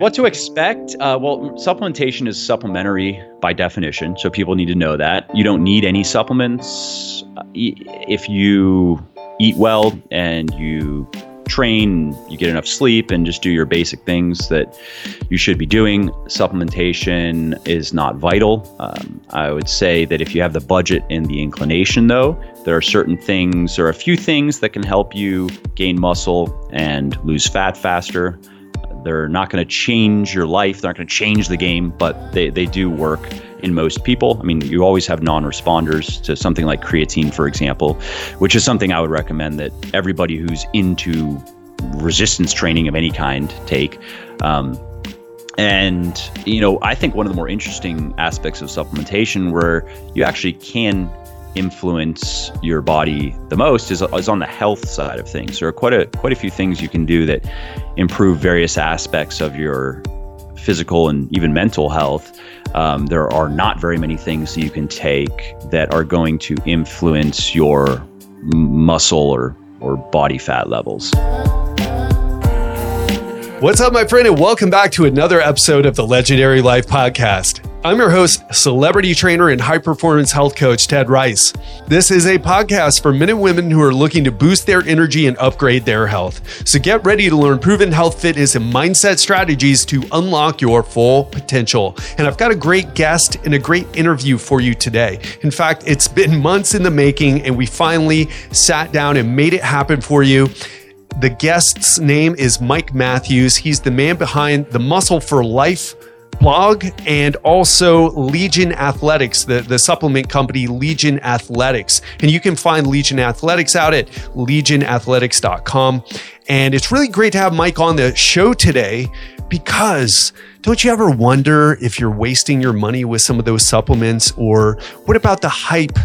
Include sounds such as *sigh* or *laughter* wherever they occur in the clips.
What to expect? Uh, well, supplementation is supplementary by definition, so people need to know that. You don't need any supplements uh, if you eat well and you train, you get enough sleep, and just do your basic things that you should be doing. Supplementation is not vital. Um, I would say that if you have the budget and the inclination, though, there are certain things or a few things that can help you gain muscle and lose fat faster. They're not going to change your life. They're not going to change the game, but they, they do work in most people. I mean, you always have non responders to something like creatine, for example, which is something I would recommend that everybody who's into resistance training of any kind take. Um, and, you know, I think one of the more interesting aspects of supplementation where you actually can influence your body the most is, is on the health side of things. There are quite a quite a few things you can do that improve various aspects of your physical and even mental health. Um, there are not very many things that you can take that are going to influence your muscle or or body fat levels. What's up, my friend, and welcome back to another episode of the Legendary Life Podcast. I'm your host, celebrity trainer and high performance health coach, Ted Rice. This is a podcast for men and women who are looking to boost their energy and upgrade their health. So get ready to learn proven health, fitness, and mindset strategies to unlock your full potential. And I've got a great guest and a great interview for you today. In fact, it's been months in the making, and we finally sat down and made it happen for you. The guest's name is Mike Matthews. He's the man behind the Muscle for Life blog and also Legion Athletics, the, the supplement company Legion Athletics. And you can find Legion Athletics out at legionathletics.com. And it's really great to have Mike on the show today because don't you ever wonder if you're wasting your money with some of those supplements or what about the hype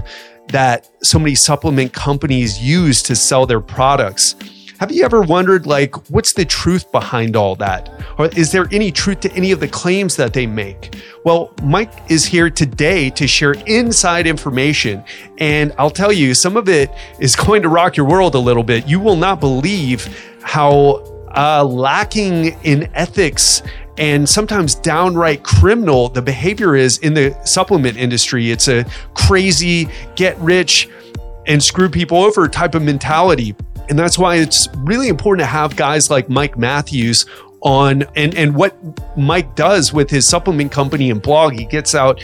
that so many supplement companies use to sell their products? Have you ever wondered, like, what's the truth behind all that? Or is there any truth to any of the claims that they make? Well, Mike is here today to share inside information. And I'll tell you, some of it is *laughs* going to rock your world a little bit. You will not believe how uh, lacking in ethics and sometimes downright criminal the behavior is in the supplement industry. It's a crazy, get rich and screw people over type of mentality. And that's why it's really important to have guys like Mike Matthews on and and what Mike does with his supplement company and blog. He gets out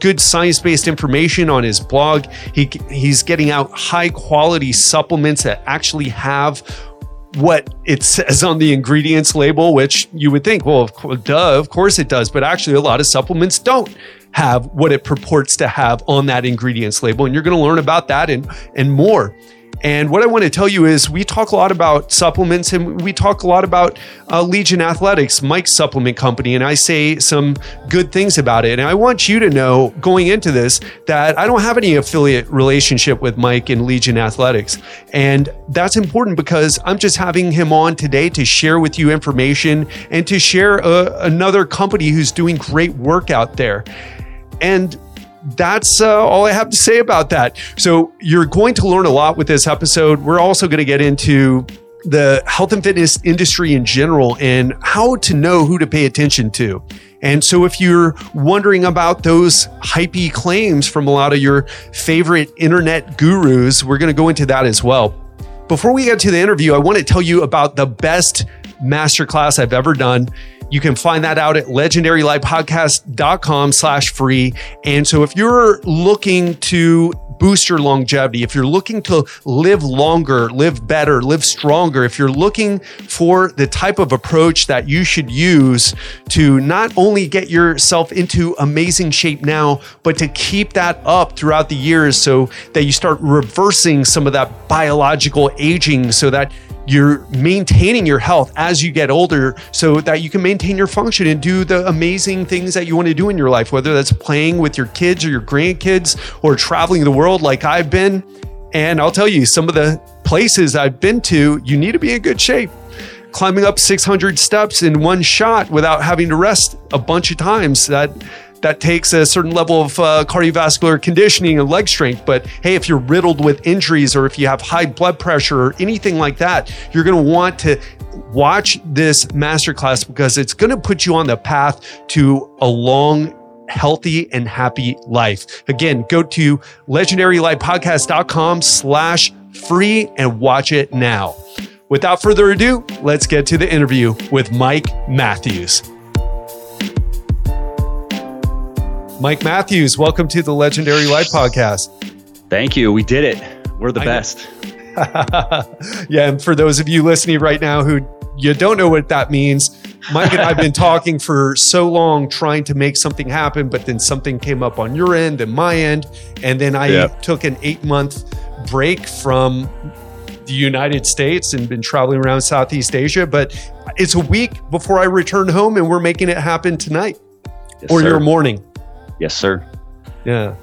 good science-based information on his blog. He he's getting out high quality supplements that actually have what it says on the ingredients label, which you would think, well, of, duh, of course it does, but actually a lot of supplements don't have what it purports to have on that ingredients label, and you're going to learn about that and and more. And what I want to tell you is we talk a lot about supplements and we talk a lot about uh, Legion Athletics, Mike's supplement company, and I say some good things about it. And I want you to know going into this that I don't have any affiliate relationship with Mike and Legion Athletics. And that's important because I'm just having him on today to share with you information and to share a, uh, another company who's doing great work out there. And that's uh, all I have to say about that. So, you're going to learn a lot with this episode. We're also going to get into the health and fitness industry in general and how to know who to pay attention to. And so, if you're wondering about those hypey claims from a lot of your favorite internet gurus, we're going to go into that as well. Before we get to the interview, I want to tell you about the best masterclass I've ever done. You can find that out at legendarylifepodcast.com slash free. And so if you're looking to boost your longevity, if you're looking to live longer, live better, live stronger, if you're looking for the type of approach that you should use to not only get yourself into amazing shape now, but to keep that up throughout the years so that you start reversing some of that biological aging so that you're maintaining your health as you get older so that you can maintain your function and do the amazing things that you want to do in your life, whether that's playing with your kids or your grandkids or traveling the world like I've been. And I'll tell you, some of the places I've been to, you need to be in good shape. Climbing up 600 steps in one shot without having to rest a bunch of times, that that takes a certain level of uh, cardiovascular conditioning and leg strength. But hey, if you're riddled with injuries or if you have high blood pressure or anything like that, you're going to want to watch this masterclass because it's going to put you on the path to a long healthy and happy life. Again, go to legendarylifepodcast.com slash free and watch it now. Without further ado, let's get to the interview with Mike Matthews. Mike Matthews, welcome to the Legendary Life Podcast. Thank you. We did it. We're the I best. *laughs* yeah, and for those of you listening right now who you don't know what that means, Mike and I've been *laughs* talking for so long trying to make something happen, but then something came up on your end and my end. And then I yep. took an eight month break from the United States and been traveling around Southeast Asia. But it's a week before I return home, and we're making it happen tonight yes, or sir. your morning. Yes, sir. Yeah.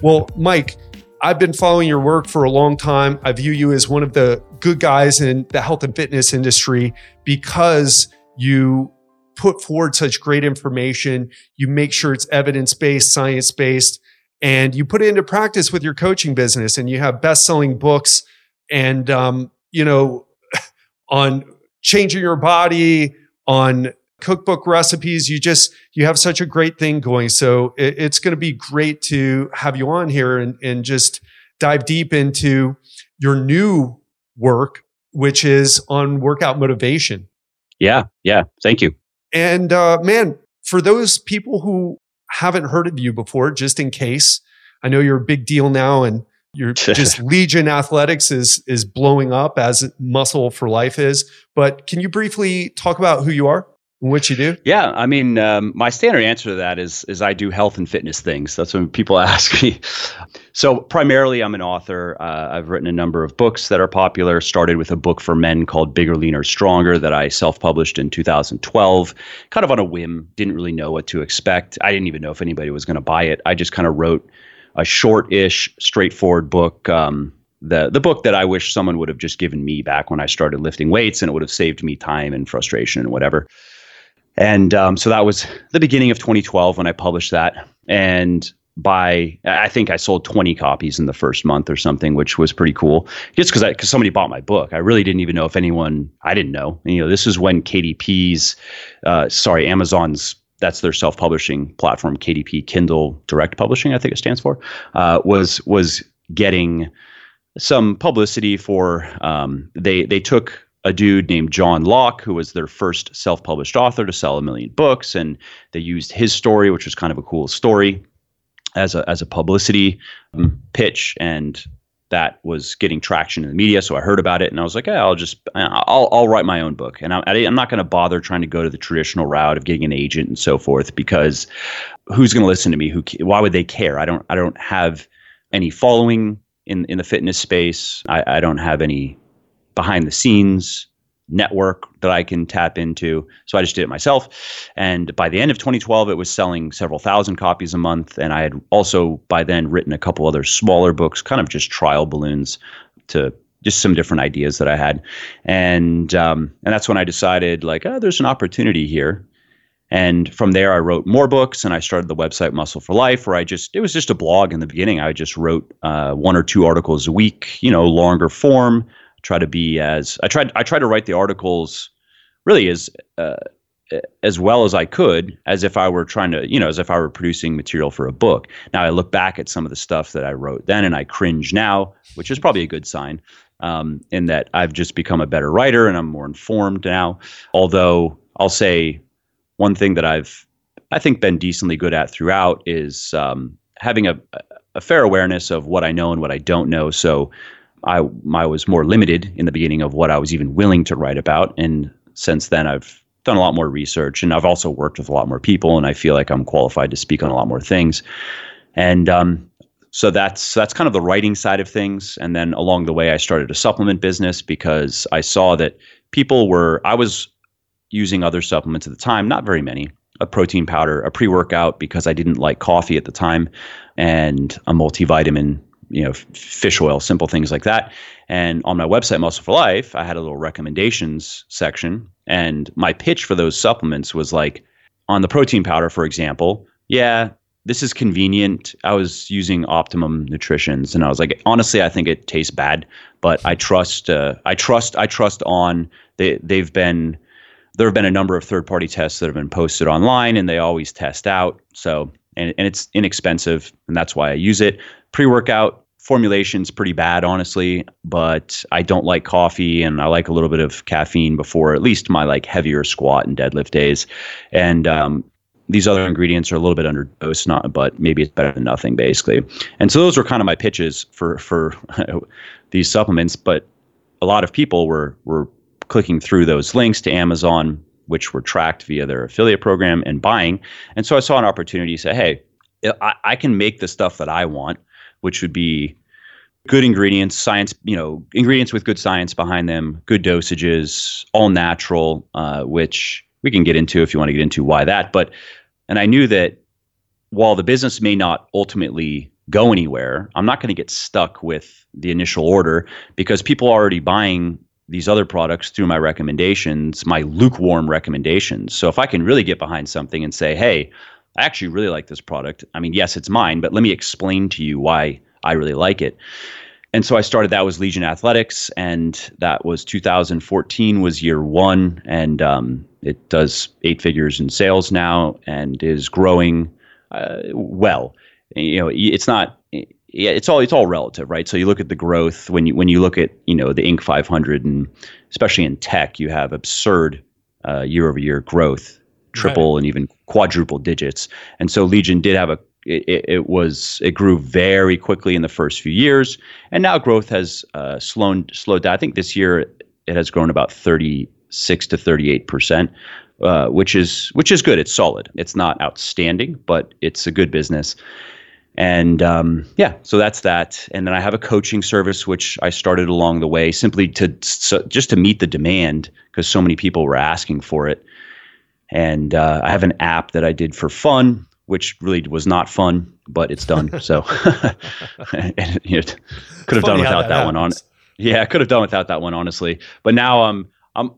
Well, Mike, I've been following your work for a long time. I view you as one of the good guys in the health and fitness industry because you put forward such great information. You make sure it's evidence based, science based, and you put it into practice with your coaching business. And you have best selling books and, um, you know, *laughs* on changing your body, on cookbook recipes. You just, you have such a great thing going. So it, it's going to be great to have you on here and, and just dive deep into your new work, which is on workout motivation. Yeah, yeah. Thank you. And uh, man, for those people who haven't heard of you before, just in case, I know you're a big deal now, and you're *laughs* just Legion Athletics is is blowing up as Muscle for Life is. But can you briefly talk about who you are? What you do? Yeah, I mean, um, my standard answer to that is is I do health and fitness things. That's when people *laughs* ask me. So primarily, I'm an author. Uh, I've written a number of books that are popular. Started with a book for men called Bigger, Leaner, Stronger that I self-published in 2012, kind of on a whim. Didn't really know what to expect. I didn't even know if anybody was going to buy it. I just kind of wrote a short-ish, straightforward book. Um, the the book that I wish someone would have just given me back when I started lifting weights, and it would have saved me time and frustration and whatever. And um, so that was the beginning of 2012 when I published that. And by I think I sold 20 copies in the first month or something, which was pretty cool. Just because because somebody bought my book, I really didn't even know if anyone. I didn't know. You know, this is when KDP's, uh, sorry, Amazon's. That's their self-publishing platform, KDP Kindle Direct Publishing. I think it stands for. Uh, was was getting some publicity for. Um, they they took a dude named John Locke, who was their first self published author to sell a million books. And they used his story, which was kind of a cool story, as a, as a publicity um, pitch. And that was getting traction in the media. So I heard about it and I was like, hey, I'll just, I'll, I'll write my own book. And I, I'm not going to bother trying to go to the traditional route of getting an agent and so forth because who's going to listen to me? Who, why would they care? I don't, I don't have any following in, in the fitness space. I, I don't have any behind the scenes network that I can tap into. So I just did it myself. And by the end of 2012, it was selling several thousand copies a month. And I had also by then written a couple other smaller books, kind of just trial balloons to just some different ideas that I had. And um, and that's when I decided like, oh, there's an opportunity here. And from there, I wrote more books and I started the website Muscle for Life, where I just, it was just a blog in the beginning. I just wrote uh, one or two articles a week, you know, longer form, try to be as I tried I tried to write the articles really as uh, as well as I could as if I were trying to you know as if I were producing material for a book. Now I look back at some of the stuff that I wrote then and I cringe now, which is probably a good sign. Um, in that I've just become a better writer and I'm more informed now. Although I'll say one thing that I've I think been decently good at throughout is um, having a, a fair awareness of what I know and what I don't know. So I, I was more limited in the beginning of what I was even willing to write about. And since then, I've done a lot more research and I've also worked with a lot more people and I feel like I'm qualified to speak on a lot more things. And um, so that's that's kind of the writing side of things. And then along the way, I started a supplement business because I saw that people were I was using other supplements at the time, not very many, a protein powder, a pre workout because I didn't like coffee at the time, and a multivitamin you know, fish oil, simple things like that. And on my website, Muscle for Life, I had a little recommendations section. And my pitch for those supplements was like on the protein powder, for example, yeah, this is convenient. I was using Optimum Nutritions, and I was like, honestly, I think it tastes bad, but I trust. Uh, I trust. I trust on. They they've been. There have been a number of third party tests that have been posted online, and they always test out. So and and it's inexpensive, and that's why I use it. Pre workout formulation's pretty bad, honestly, but I don't like coffee and I like a little bit of caffeine before at least my like heavier squat and deadlift days. And um, these other ingredients are a little bit under dose, not but maybe it's better than nothing, basically. And so those were kind of my pitches for for *laughs* these supplements. But a lot of people were were clicking through those links to Amazon, which were tracked via their affiliate program and buying. And so I saw an opportunity to say, hey, I, I can make the stuff that I want which would be good ingredients, science, you know, ingredients with good science behind them, good dosages, all natural, uh, which we can get into if you want to get into why that. But, and I knew that while the business may not ultimately go anywhere, I'm not going to get stuck with the initial order because people are already buying these other products through my recommendations, my lukewarm recommendations. So if I can really get behind something and say, hey, I actually really like this product. I mean, yes, it's mine, but let me explain to you why I really like it. And so I started that was Legion Athletics, and that was 2014 was year one, and um, it does eight figures in sales now and is growing uh, well. You know, it's not. Yeah, it's all it's all relative, right? So you look at the growth when you when you look at you know the Inc. 500 and especially in tech, you have absurd year over year growth triple right. and even quadruple digits. And so Legion did have a it, it, was it grew very quickly in the first few years, and now growth has uh, slowed slowed down. I think this year it has grown about thirty six to thirty eight percent, uh, which is which is good. It's solid. It's not outstanding, but it's a good business. And um, yeah, so that's that. And then I have a coaching service which I started along the way simply to so, just to meet the demand because so many people were asking for it. And uh, I have an app that I did for fun, which really was not fun, but it's done. *laughs* so *laughs* and, you know, could have done without that, that one on. Yeah, I could have done without that one honestly. But now I'm I'm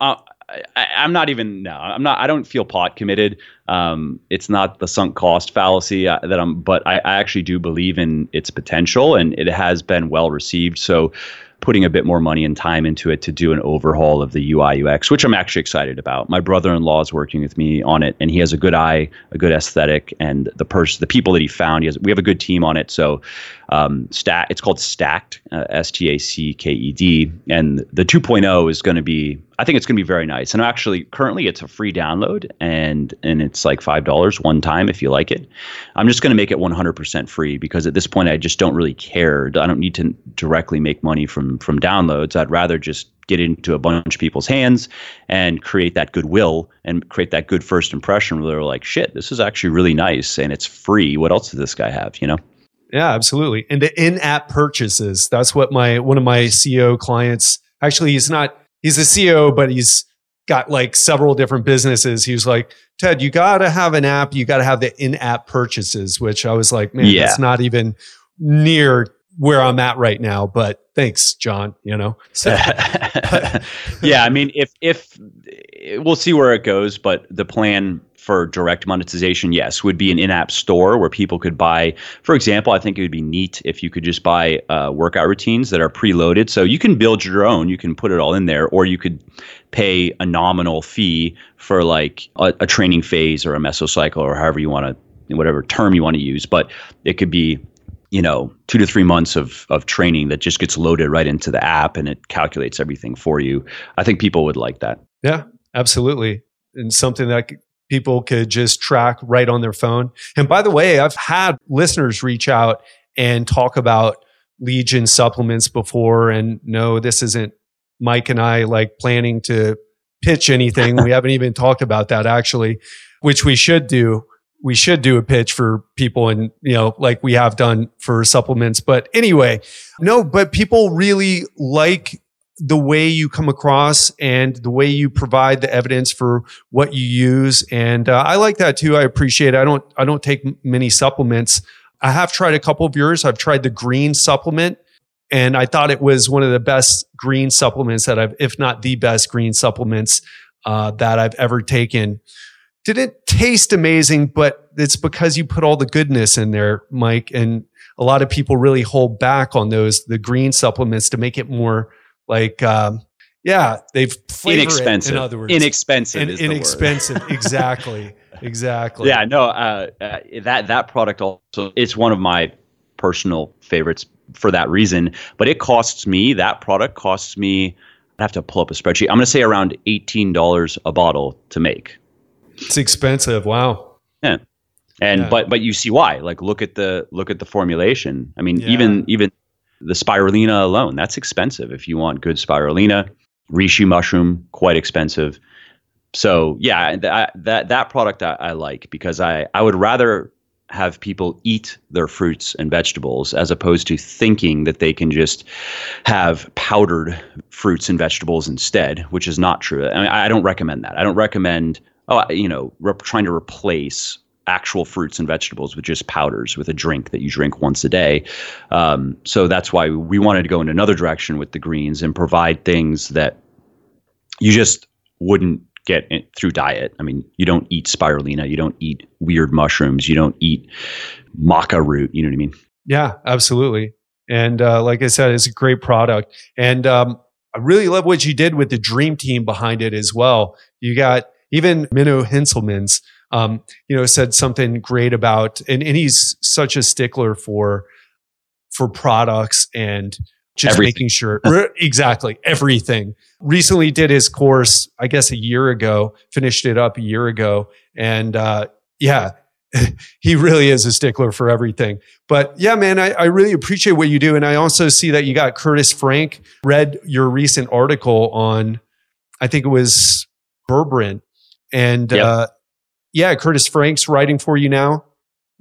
I, am not even no. I'm not. I don't feel pot committed. Um, it's not the sunk cost fallacy uh, that I'm. But I, I actually do believe in its potential, and it has been well received. So putting a bit more money and time into it to do an overhaul of the UI UX, which I'm actually excited about. My brother-in-law is working with me on it, and he has a good eye, a good aesthetic, and the person, the people that he found, he has. We have a good team on it, so um, stat. It's called Stacked, uh, S T A C K E D, and the 2.0 is going to be. I think it's going to be very nice. And actually, currently, it's a free download, and and it's like five dollars one time if you like it. I'm just going to make it 100% free because at this point, I just don't really care. I don't need to directly make money from from downloads. I'd rather just get into a bunch of people's hands and create that goodwill and create that good first impression where they're like, shit, this is actually really nice and it's free. What else does this guy have? You know? Yeah, absolutely. And the in-app purchases. That's what my one of my CEO clients actually he's not he's a CEO, but he's got like several different businesses. He was like, Ted, you gotta have an app, you gotta have the in-app purchases, which I was like, man, yeah. that's not even near where I'm at right now. But thanks, John. You know. So, *laughs* yeah, I mean, if if we'll see where it goes, but the plan for direct monetization, yes, would be an in-app store where people could buy. For example, I think it would be neat if you could just buy uh, workout routines that are preloaded. So you can build your own, you can put it all in there, or you could pay a nominal fee for like a, a training phase or a mesocycle or however you want to, whatever term you want to use. But it could be you know two to three months of of training that just gets loaded right into the app and it calculates everything for you i think people would like that yeah absolutely and something that people could just track right on their phone. And by the way, I've had listeners reach out and talk about Legion supplements before. And no, this isn't Mike and I like planning to pitch anything. we *laughs* haven't even talked about that actually, which we should do. We should do a pitch for people and, you know, like we have done for supplements. But anyway, no, but people really like the way you come across and the way you provide the evidence for what you use. And uh, I like that too. I appreciate it. I don't, I don't take many supplements. I have tried a couple of yours. I've tried the green supplement and I thought it was one of the best green supplements that I've, if not the best green supplements uh, that I've ever taken. Didn't taste amazing, but it's because you put all the goodness in there, Mike. And a lot of people really hold back on those, the green supplements to make it more like, um, yeah, they've inexpensive. It, in other words, inexpensive. In, inexpensive. *laughs* exactly. Exactly. Yeah. No. Uh, uh, that that product also it's one of my personal favorites for that reason. But it costs me that product costs me. I have to pull up a spreadsheet. I'm going to say around eighteen dollars a bottle to make. It's expensive. Wow. Yeah. And yeah. but but you see why? Like look at the look at the formulation. I mean, yeah. even even the spirulina alone, that's expensive. If you want good spirulina, reishi mushroom, quite expensive. So yeah, that that that product I, I like because I I would rather have people eat their fruits and vegetables as opposed to thinking that they can just have powdered fruits and vegetables instead, which is not true. I mean, I don't recommend that. I don't recommend oh, you know, rep- trying to replace actual fruits and vegetables with just powders with a drink that you drink once a day. Um, so that's why we wanted to go in another direction with the greens and provide things that you just wouldn't get through diet. I mean, you don't eat spirulina, you don't eat weird mushrooms, you don't eat maca root. You know what I mean? Yeah, absolutely. And uh, like I said, it's a great product. And um, I really love what you did with the dream team behind it as well. You got even Menno Henselmans, um, you know, said something great about, and, and he's such a stickler for, for products and just everything. making sure *laughs* exactly everything. Recently did his course, I guess a year ago, finished it up a year ago. And, uh, yeah, *laughs* he really is a stickler for everything. But yeah, man, I, I, really appreciate what you do. And I also see that you got Curtis Frank read your recent article on, I think it was Berberine and yep. uh, yeah, Curtis Frank's writing for you now.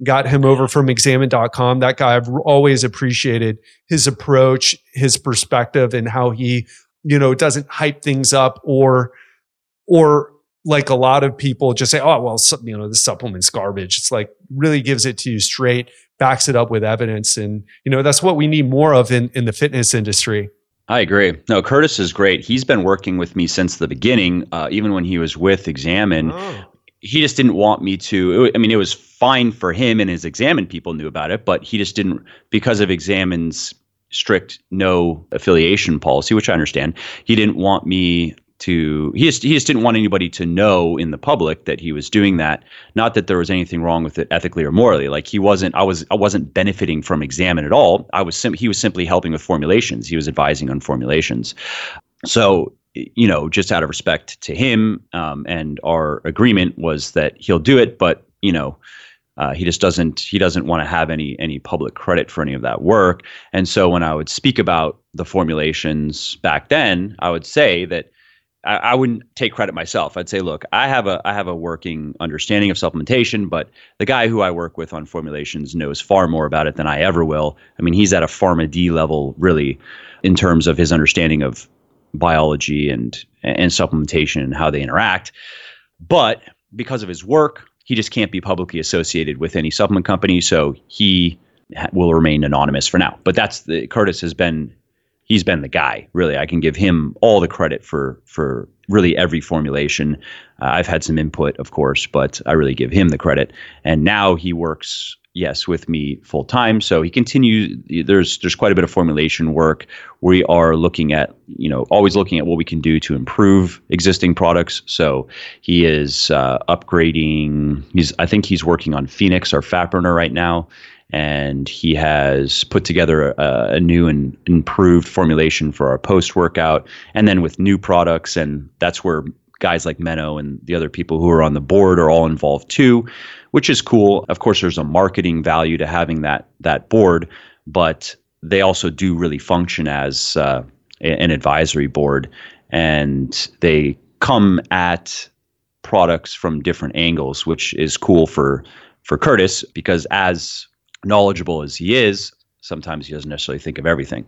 Got him over from examine.com. That guy, I've always appreciated his approach, his perspective, and how he, you know, doesn't hype things up or, or like a lot of people just say, oh, well, you know, the supplement's garbage. It's like really gives it to you straight, backs it up with evidence. And, you know, that's what we need more of in, in the fitness industry. I agree. No, Curtis is great. He's been working with me since the beginning, uh, even when he was with Examine. Oh. He just didn't want me to. I mean, it was fine for him and his Examine people knew about it, but he just didn't, because of Examine's strict no affiliation policy, which I understand, he didn't want me to he just he just didn't want anybody to know in the public that he was doing that. Not that there was anything wrong with it ethically or morally. Like he wasn't i was i wasn't benefiting from examine at all. I was sim- he was simply helping with formulations. He was advising on formulations. So you know just out of respect to him um, and our agreement was that he'll do it but you know uh, he just doesn't he doesn't want to have any any public credit for any of that work. And so when i would speak about the formulations back then i would say that I, I, wouldn't take credit myself. I'd say, look, I have a I have a working understanding of supplementation, but the guy who I work with on formulations knows far more about it than I ever will. I mean, he's at a PharmD level, really, in terms of his understanding of biology and and supplementation and how they interact. But because of his work, he just can't be publicly associated with any supplement company, so he will remain anonymous for now. But that's the Curtis has been he's been the guy. Really, I can give him all the credit for for really every formulation. Uh, I've had some input, of course, but I really give him the credit. And now he works, yes, with me full time. So he continues. There's there's quite a bit of formulation work. We are looking at, you know, always looking at what we can do to improve existing products. So he is uh, upgrading. He's I think he's working on Phoenix, our fat burner, right now and he has put together a, a new and improved formulation for our post workout and then with new products and that's where guys like Menno and the other people who are on the board are all involved too which is cool. Of course there's a marketing value to having that that board but they also do really function as uh, an advisory board and they come at products from different angles which is cool for for Curtis because as knowledgeable as he is, sometimes he doesn't necessarily think of everything.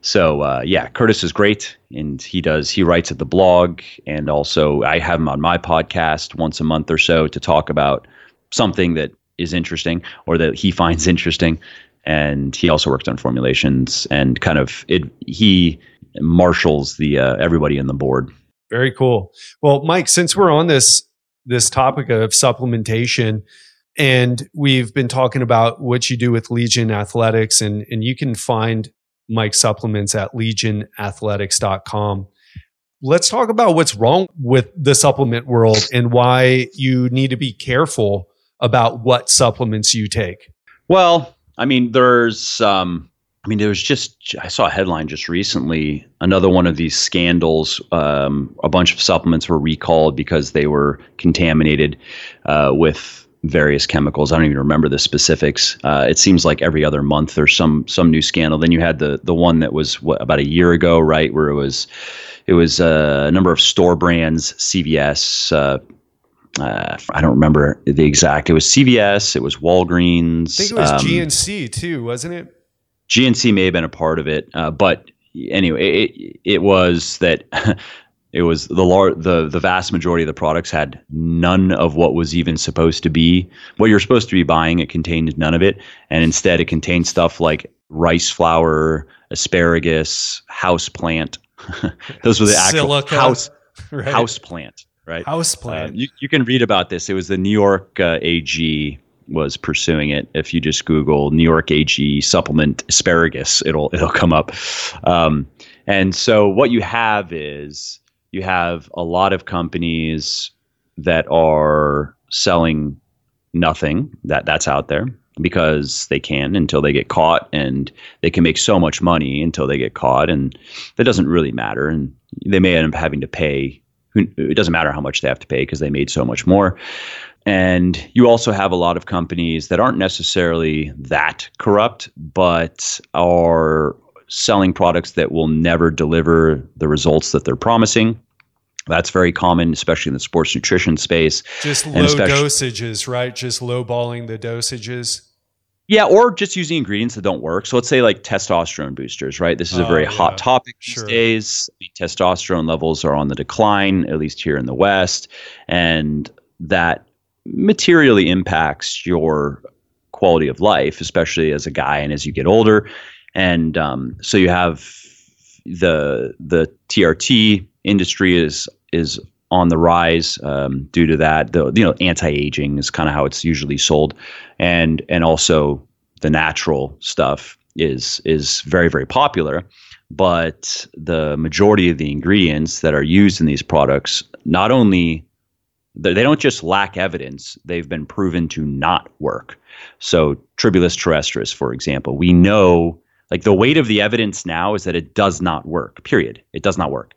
So uh, yeah, Curtis is great, and he does. He writes at the blog, and also I have him on my podcast once a month or so to talk about something that is interesting or that he *laughs* finds interesting. And he also works on formulations and kind of it. He marshals the uh, everybody in the board. Very cool. Well, Mike, since we're on this this topic of supplementation. And we've been talking about what you do with Legion Athletics, and, and you can find Mike supplements at legionathletics.com. Let's talk about what's wrong with the supplement world and why you need to be careful about what supplements you take. Well, I mean, there's, um, I mean, there was just, I saw a headline just recently, another one of these scandals. Um, a bunch of supplements were recalled because they were contaminated uh, with various chemicals. I don't even remember the specifics. Uh, it seems like every other month there's some some new scandal. Then you had the the one that was what about a year ago, right, where it was it was uh, a number of store brands, CVS. Uh, uh, I don't remember the exact. It was CVS. It was Walgreens. I think it was um, GNC too, wasn't it? GNC may have been a part of it, uh, but anyway, it, it was that *laughs* it was the lar- the the vast majority of the products had none of what was even supposed to be what you're supposed to be buying. It contained none of it, and instead it contained stuff like rice flour, asparagus, house plant. *laughs* Those were the actual Silica, house *laughs* right. house plant, right? House uh, plant. Uh, you, you can read about this. It was the New York uh, AG was pursuing it. If you just Google New York AG supplement asparagus, it'll it'll come up. Um, and so what you have is you have a lot of companies that are selling nothing that that's out there because they can until they get caught and they can make so much money until they get caught and that doesn't really matter and they may end up having to pay it doesn't matter how much they have to pay because they made so much more. And you also have a lot of companies that aren't necessarily that corrupt but are selling products that will never deliver the results that they're promising. That's very common, especially in the sports nutrition space. Just low dosages, right? Just lowballing the dosages. Yeah, or just using ingredients that don't work. So let's say like testosterone boosters, right? This is a very oh, yeah. hot topic these days. Testosterone levels are on the decline, at least here in the West, and that materially impacts your quality of life, especially as a guy and as you get older and um, so you have the the TRT industry is is on the rise um, due to that. The you know anti aging is kind of how it's usually sold, and and also the natural stuff is is very very popular. But the majority of the ingredients that are used in these products not only they don't just lack evidence; they've been proven to not work. So Tribulus terrestris, for example, we know like the weight of the evidence now is that it does not work. Period. It does not work,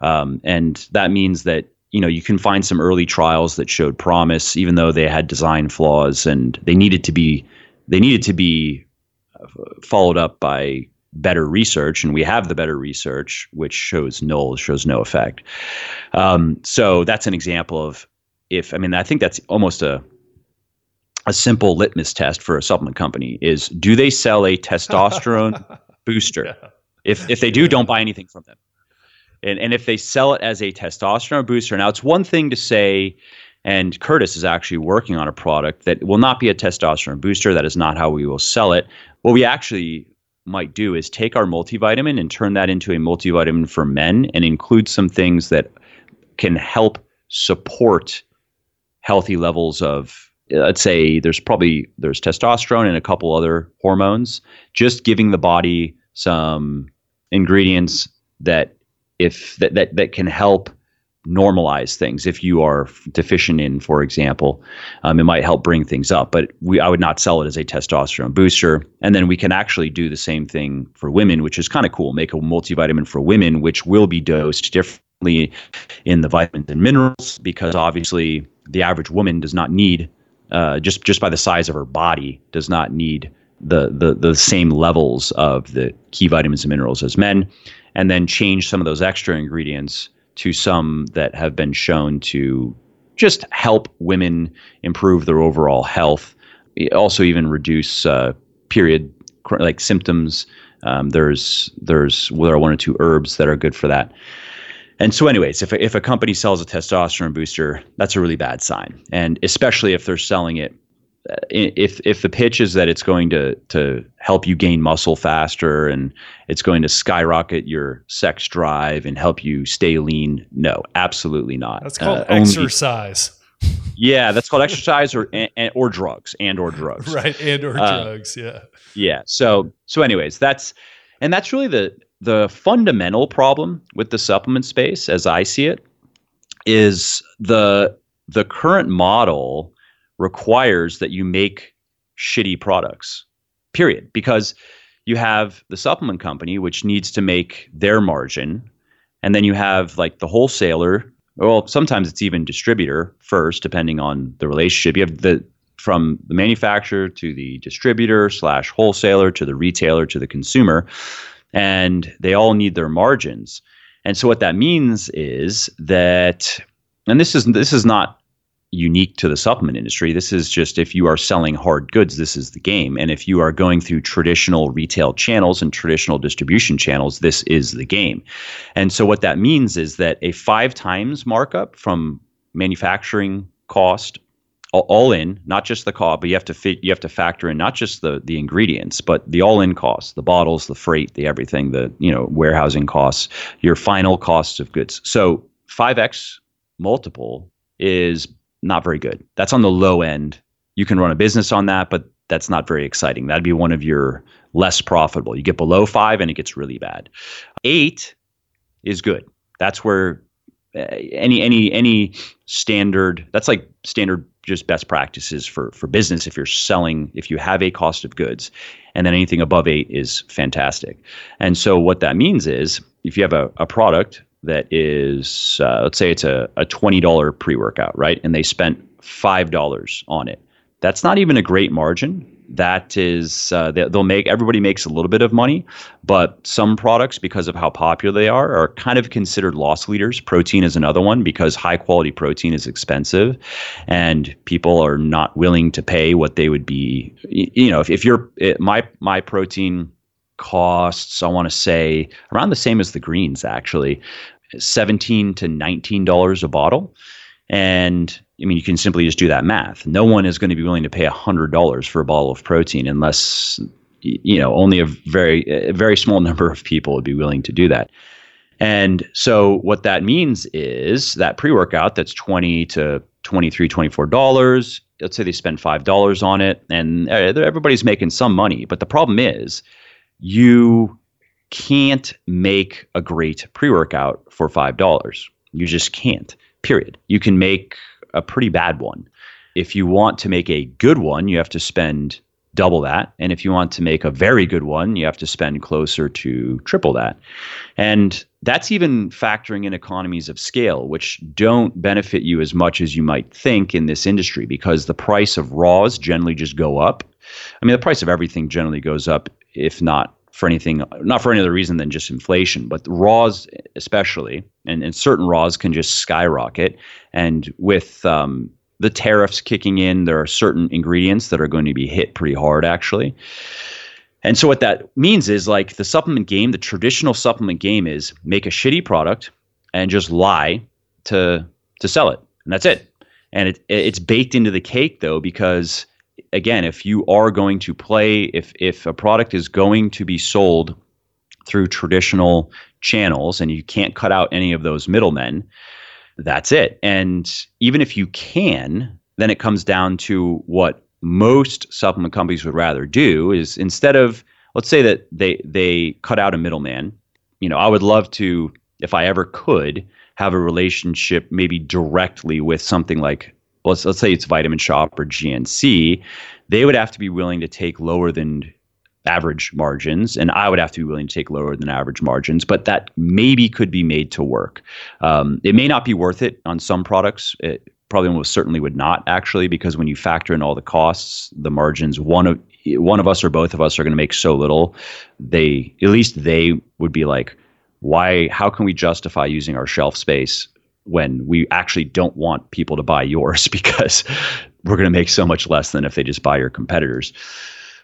um, and that means that you know you can find some early trials that showed promise, even though they had design flaws and they needed to be they needed to be uh, followed up by better research, and we have the better research, which shows null, shows no effect. Um, so that's an example of if I mean I think that's almost a a simple litmus test for a supplement company is do they sell a testosterone *laughs* booster? Yeah. If if they do, don't buy anything from them. And and if they sell it as a testosterone booster, now it's one thing to say, and Curtis is actually working on a product that will not be a testosterone booster. That is not how we will sell it. What we actually might do is take our multivitamin and turn that into a multivitamin for men and include some things that can help support healthy levels of let's say there's probably there's testosterone and a couple other hormones. Just giving the body some ingredients that if that that, that can help normalize things. If you are deficient in for example um, it might help bring things up but we i would not sell it as a testosterone booster. And then we can actually do the same thing for women which is kind of cool. Make a multivitamin for women which will be dosed differently in the vitamins and minerals because obviously the average woman does not need uh, just just by the size of her body, does not need the, the the same levels of the key vitamins and minerals as men, and then change some of those extra ingredients to some that have been shown to just help women improve their overall health. Also, even reduce uh, period like symptoms. Um, there's there's there are one or two herbs that are good for that. And so, anyways, if a, if a company sells a testosterone booster, that's a really bad sign, and especially if they're selling it. Uh, if if the pitch is that it's going to to help you gain muscle faster and it's going to skyrocket your sex drive and help you stay lean, no, absolutely not. That's called uh, exercise. Only, *laughs* Yeah, that's called exercise or and, or drugs and or drugs. *laughs* Right, and or uh, drugs. Yeah. Yeah. So so anyways, that's and that's really the the fundamental problem with the supplement space, as I see it, is the the current model requires that you make shitty products. Period. Because you have the supplement company, which needs to make their margin, and then you have like the wholesaler. Well, sometimes it's even distributor first, depending on the relationship. You have the from the manufacturer to the distributor slash wholesaler to the retailer to the consumer, and they all need their margins. And so what that means is that, and this is this is not unique to the supplement industry. This is just if you are selling hard goods, this is the game. And if you are going through traditional retail channels and traditional distribution channels, this is the game. And so what that means is that a five times markup from manufacturing cost all in, not just the cost, but you have to fit, you have to factor in not just the the ingredients, but the all in costs, the bottles, the freight, the everything, the you know warehousing costs, your final costs of goods. So 5x multiple is not very good. That's on the low end. You can run a business on that, but that's not very exciting. That'd be one of your less profitable. You get below five and it gets really bad. Eight is good. That's where any any any standard. That's like standard just best practices for for business. If you're selling, if you have a cost of goods, and then anything above eight is fantastic. And so what that means is if you have a, a product that is, uh, let's say it's a, a $20 pre workout, right? And they spent $5 on it. That's not even a great margin. That is, uh, they'll make everybody makes a little bit of money, but some products, because of how popular they are, are kind of considered loss leaders. Protein is another one because high quality protein is expensive, and people are not willing to pay what they would be. You know, if, if you're it, my my protein costs, I want to say around the same as the greens actually. 17 to 19 dollars a bottle and i mean you can simply just do that math no one is going to be willing to pay $100 for a bottle of protein unless you know only a very a very small *laughs* number of people would be willing to do that and so what that means is that pre-workout that's 20 to 23 24 dollars let's say they spend five dollars on it and eh, everybody's making some money but the problem is you can't make a great pre workout for $5. You just can't, period. You can make a pretty bad one. If you want to make a good one, you have to spend double that. And if you want to make a very good one, you have to spend closer to triple that. And that's even factoring in economies of scale, which don't benefit you as much as you might think in this industry because the price of raws generally just go up. I mean, the price of everything generally goes up, if not for anything, not for any other reason than just inflation, but raws especially, and, and certain raws can just skyrocket. And with um, the tariffs kicking in, there are certain ingredients that are going to be hit pretty hard, actually. And so what that means is like the supplement game, the traditional supplement game is make a shitty product and just lie to to sell it, and that's it. And it it's baked into the cake though because again, if you are going to play, if if a product is going to be sold through traditional channels and you can't cut out any of those middlemen, that's it. And even if you can, then it comes down to what most supplement companies would rather do is instead of let's say that they they cut out a middleman, you know, I would love to if I ever could have a relationship maybe directly with something like let's let's say it's Vitamin Shoppe or GNC, they would have to be willing to take lower than average margins, and I would have to be willing to take lower than average margins. But that maybe could be made to work. Um, it may not be worth it on some products. It probably almost certainly would not actually, because when you factor in all the costs, the margins, one of one of us or both of us are going to make so little. They at least they would be like, why? How can we justify using our shelf space when we actually don't want people to buy yours *laughs* because we're going to make so much less than if they just buy your competitors.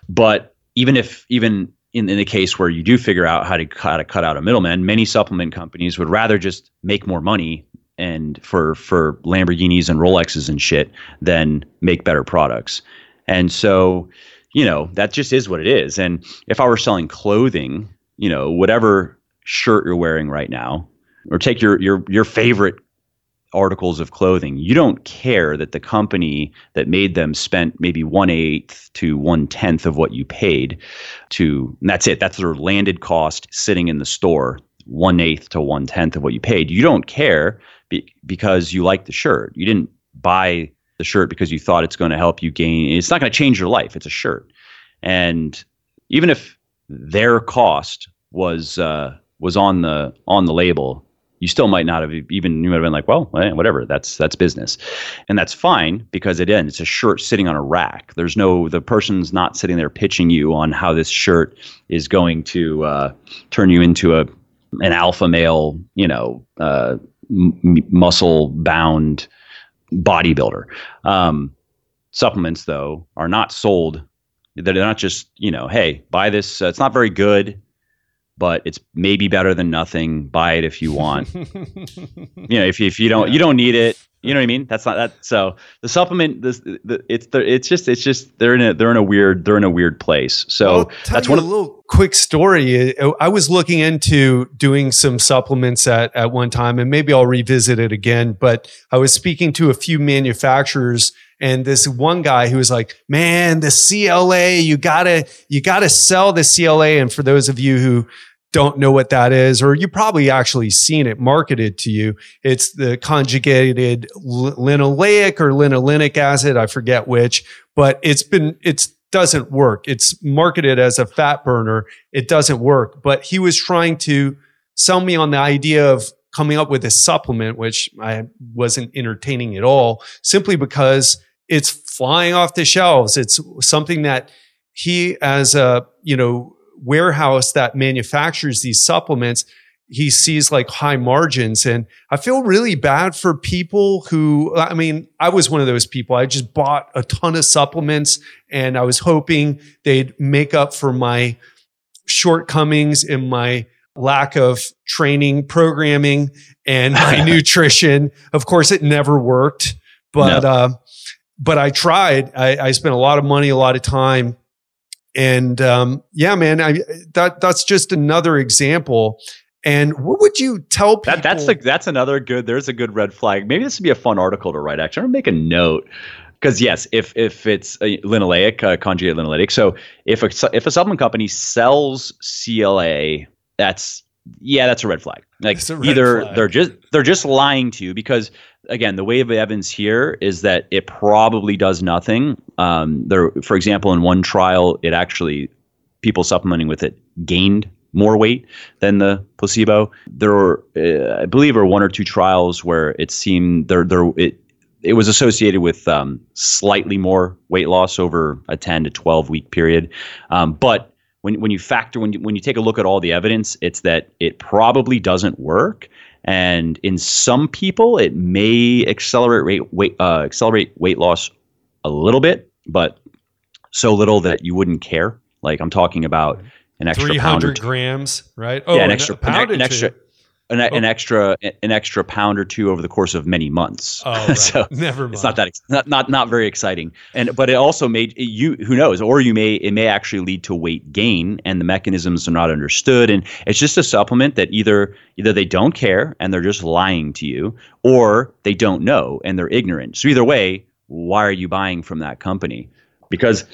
But even if even in, in the case where you do figure out how to how to cut out a middleman, many supplement companies would rather just make more money and for for Lamborghinis and Rolexes and shit than make better products. And so, you know, that just is what it is. And if I were selling clothing, you know, whatever shirt you're wearing right now, or take your your your favorite articles of clothing, you don't care that the company that made them spent maybe one eighth to one tenth of what you paid to, and that's it. That's their landed cost sitting in the store, one eighth to one tenth of what you paid. You don't care be, because you like the shirt. You didn't buy the shirt because you thought it's going to help you gain. It's not going to change your life. It's a shirt, and even if their cost was uh, was on the on the label, you still might not have even you might have been like, well, eh, whatever, that's that's business, and that's fine because again, it's a shirt sitting on a rack. There's no the person's not sitting there pitching you on how this shirt is going to uh, turn you into a an alpha male, you know, uh, m- muscle bound bodybuilder. Um, supplements though are not sold. They're not just you know, hey, buy this. Uh, it's not very good but it's maybe better than nothing. Buy it if you want. *laughs* you know, if if you don't yeah. you don't need it. You know what I mean? That's not that. So the supplement, this, the, it's the, it's just, it's just they're in a, they're in a weird, they're in a weird place. So that's one a little quick story. I was looking into doing some supplements at at one time, and maybe I'll revisit it again. But I was speaking to a few manufacturers and this one guy who was like, man, the CLA, you gotta, you gotta sell the CLA. And for those of you who don't know what that is, or you probably actually seen it marketed to you. It's the conjugated linoleic or linolenic acid. I forget which, but it's been, it doesn't work. It's marketed as a fat burner. It doesn't work. But he was trying to sell me on the idea of coming up with a supplement, which I wasn't entertaining at all, simply because it's flying off the shelves. It's something that he, as a, you know, warehouse that manufactures these supplements, he sees like high margins. And I feel really bad for people who, I mean, I was one of those people. I just bought a ton of supplements and I was hoping they'd make up for my shortcomings in my lack of training, programming, and my *laughs* nutrition. Of course, it never worked, but, no. uh, but I tried. I, I, spent a lot of money, a lot of time, and um, yeah, man, I, that that's just another example. And what would you tell people? That, that's the, that's another good. There's a good red flag. Maybe this would be a fun article to write. Actually, I'm gonna make a note because yes, if if it's a linoleic, uh, conjugated linoleic. So if a if a supplement company sells CLA, that's yeah, that's a red flag. Like red either flag. they're just they're just lying to you because again, the way of evidence here is that it probably does nothing. Um, there, for example, in one trial, it actually people supplementing with it gained more weight than the placebo. There were, uh, I believe, are one or two trials where it seemed there there it it was associated with um, slightly more weight loss over a 10 to 12 week period. Um, but when, when you factor, when you, when you take a look at all the evidence, it's that it probably doesn't work. And in some people, it may accelerate rate, weight, uh, accelerate weight loss a little bit, but so little that you wouldn't care. Like I'm talking about an extra 300 grams, right? Oh, yeah, an extra, an, an extra, an, oh. an, extra an extra pound or two over the course of many months. Oh, *laughs* right. so never mind. It's not that not not not very exciting. And but it also made you who knows, or you may it may actually lead to weight gain, and the mechanisms are not understood. And it's just a supplement that either either they don't care and they're just lying to you, or they don't know and they're ignorant. So either way, why are you buying from that company? Because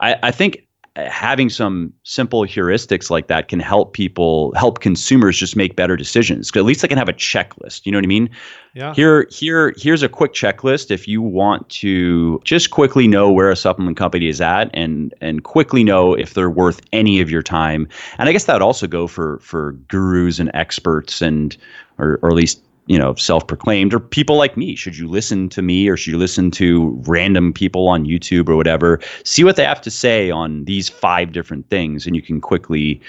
I, I think having some simple heuristics like that can help people help consumers just make better decisions. At least they can have a checklist you know what i mean? Yeah. Here here here's a quick checklist if you want to just quickly know where a supplement company is at and and quickly know if they're worth any of your time. And i guess that would also go for for gurus and experts and or, or at least you know, self-proclaimed or people like me. Should you listen to me or should you listen to random people on YouTube or whatever? See what they have to say on these five different things, and you can quickly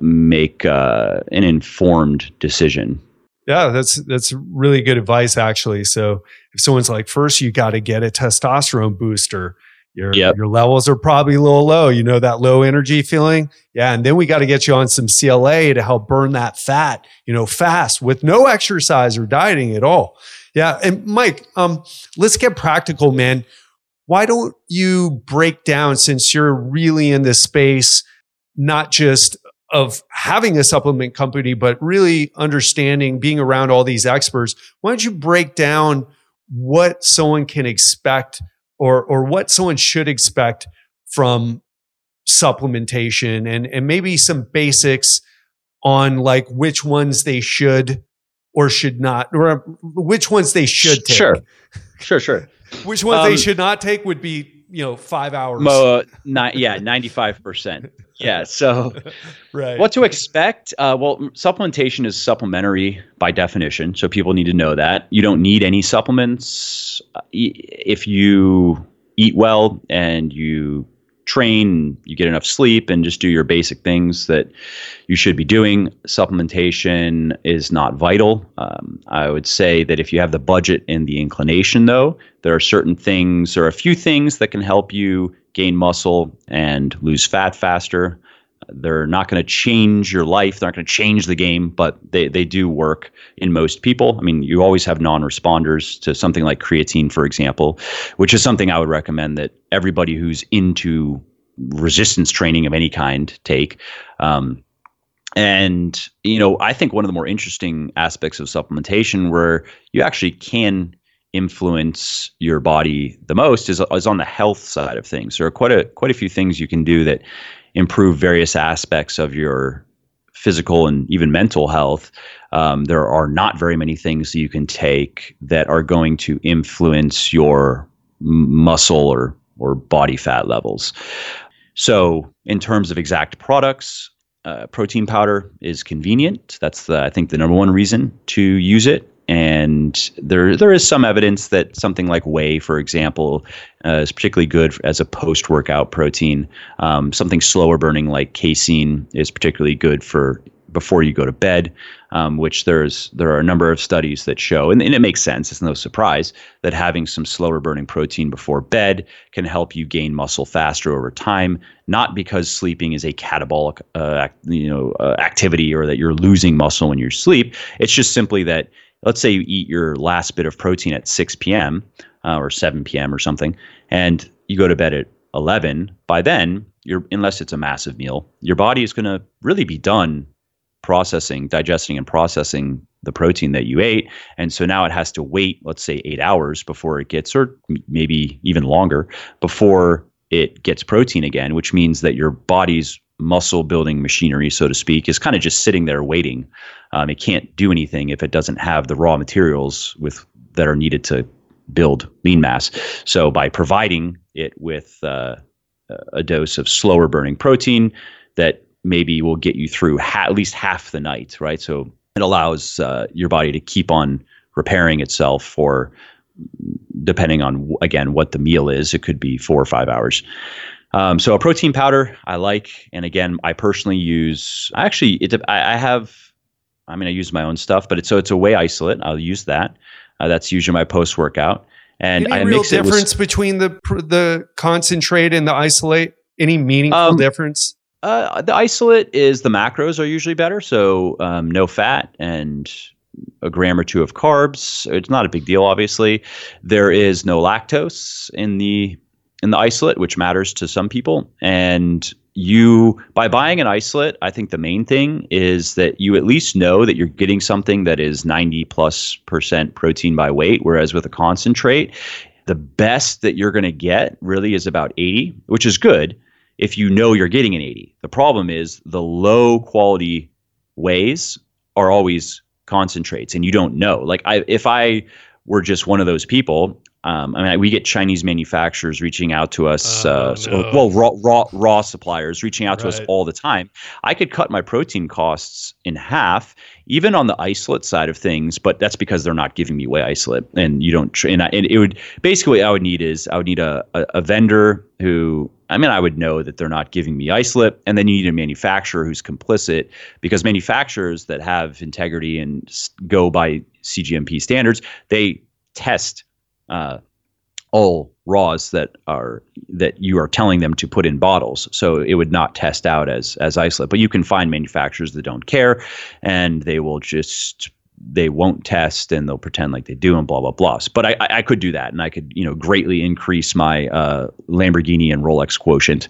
make uh, an informed decision. Yeah, that's that's really good advice actually. So if someone's like, first you got to get a testosterone booster, your yep. your levels are probably a little low. You know that low energy feeling? Yeah, and then we got to get you on some CLA to help burn that fat, you know, fast with no exercise or dieting at all. Yeah, and Mike, um let's get practical, man. Why don't you break down since you're really in this space not just of having a supplement company, but really understanding being around all these experts. Why don't you break down what someone can expect or or what someone should expect from supplementation and and maybe some basics on like which ones they should or should not or which ones they should take. Sure. Sure, sure. *laughs* which ones um, they should not take would be you know five hours. Mo, not, yeah, ninety five percent. Yeah. So, *laughs* right. What to expect? Uh, well, supplementation is supplementary by definition, so people need to know that you don't need any supplements uh, if you eat well and you train, you get enough sleep, and just do your basic things that you should be doing. Supplementation is not vital. Um, I would say that if you have the budget and the inclination, though, there are certain things or a few things that can help you gain muscle and lose fat faster. They're not going to change your life. They're not going to change the game, but they, they do work in most people. I mean, you always have non responders to something like creatine, for example, which is something I would recommend that everybody who's into resistance training of any kind take. Um, and, you know, I think one of the more interesting aspects of supplementation where you actually can influence your body the most is, is on the health side of things. There are quite a quite a few things you can do that improve various aspects of your physical and even mental health. Um, there are not very many things that you can take that are going to influence your muscle or or body fat levels. So, in terms of exact products, uh, protein powder is convenient. That's the, I think the number one reason to use it and there there is some evidence that something like whey, for example, uh, is particularly good as a post workout protein. Um, something slower burning like casein is particularly good for before you go to bed, um, which there's there are a number of studies that show, and, and, it makes sense. It's no surprise that having some slower burning protein before bed can help you gain muscle faster over time. Not because sleeping is a catabolic, uh, you know, uh, activity or that you're losing muscle when you sleep. It's just simply that let's say you eat your last bit of protein at 6 p.m. Uh, or 7 p.m. or something, and you go to bed at 11. By then, you're unless it's a massive meal, your body is going to really be done processing, digesting, and processing the protein that you ate. And so now it has to wait, let's say, eight hours before it gets, or maybe even longer, before it gets protein again, which means that your body's muscle building machinery, so to speak, is kind of just sitting there waiting. Um, it can't do anything if it doesn't have the raw materials with that are needed to build lean mass. So by providing it with uh, a dose of slower burning protein that maybe will get you through ha- at least half the night, right? So it allows uh, your body to keep on repairing itself for depending on again what the meal is it could be four or five hours um, so a protein powder I like, and again I personally use. Actually, it I, I have. I mean, I use my own stuff, but it's so it's a whey isolate. I'll use that. Uh, that's usually my post workout. And Any I real difference with, between the the concentrate and the isolate? Any meaningful um, difference? Uh, the isolate is the macros are usually better, so um, no fat and a gram or two of carbs. It's not a big deal, obviously. There is no lactose in the in the isolate, which matters to some people. And you, by buying an isolate, I think the main thing is that you at least know that you're getting something that is 90 plus percent protein by weight. Whereas with a concentrate, the best that you're going to get really is about 80, which is good if you know you're getting an 80. The problem is the low quality wheys are always concentrates and you don't know. Like I if I were just one of those people, um, I mean, we get Chinese manufacturers reaching out to us. Oh, uh, no. well, raw, raw, raw suppliers reaching out right. to us all the time. I could cut my protein costs in half, even on the isolate side of things. But that's because they're not giving me whey isolate, and you don't. And, I, and it would basically what I would need is I would need a, a, a vendor who I mean, I would know that they're not giving me isolate, and then you need a manufacturer who's complicit because manufacturers that have integrity and go by CGMP standards, they test uh, all raws that are that you are telling them to put in bottles. So it would not test out as as isolate. But you can find manufacturers that don't care, and they will just they won't test and they'll pretend like they do and blah blah blah. But I I could do that and I could you know greatly increase my uh, Lamborghini and Rolex quotient.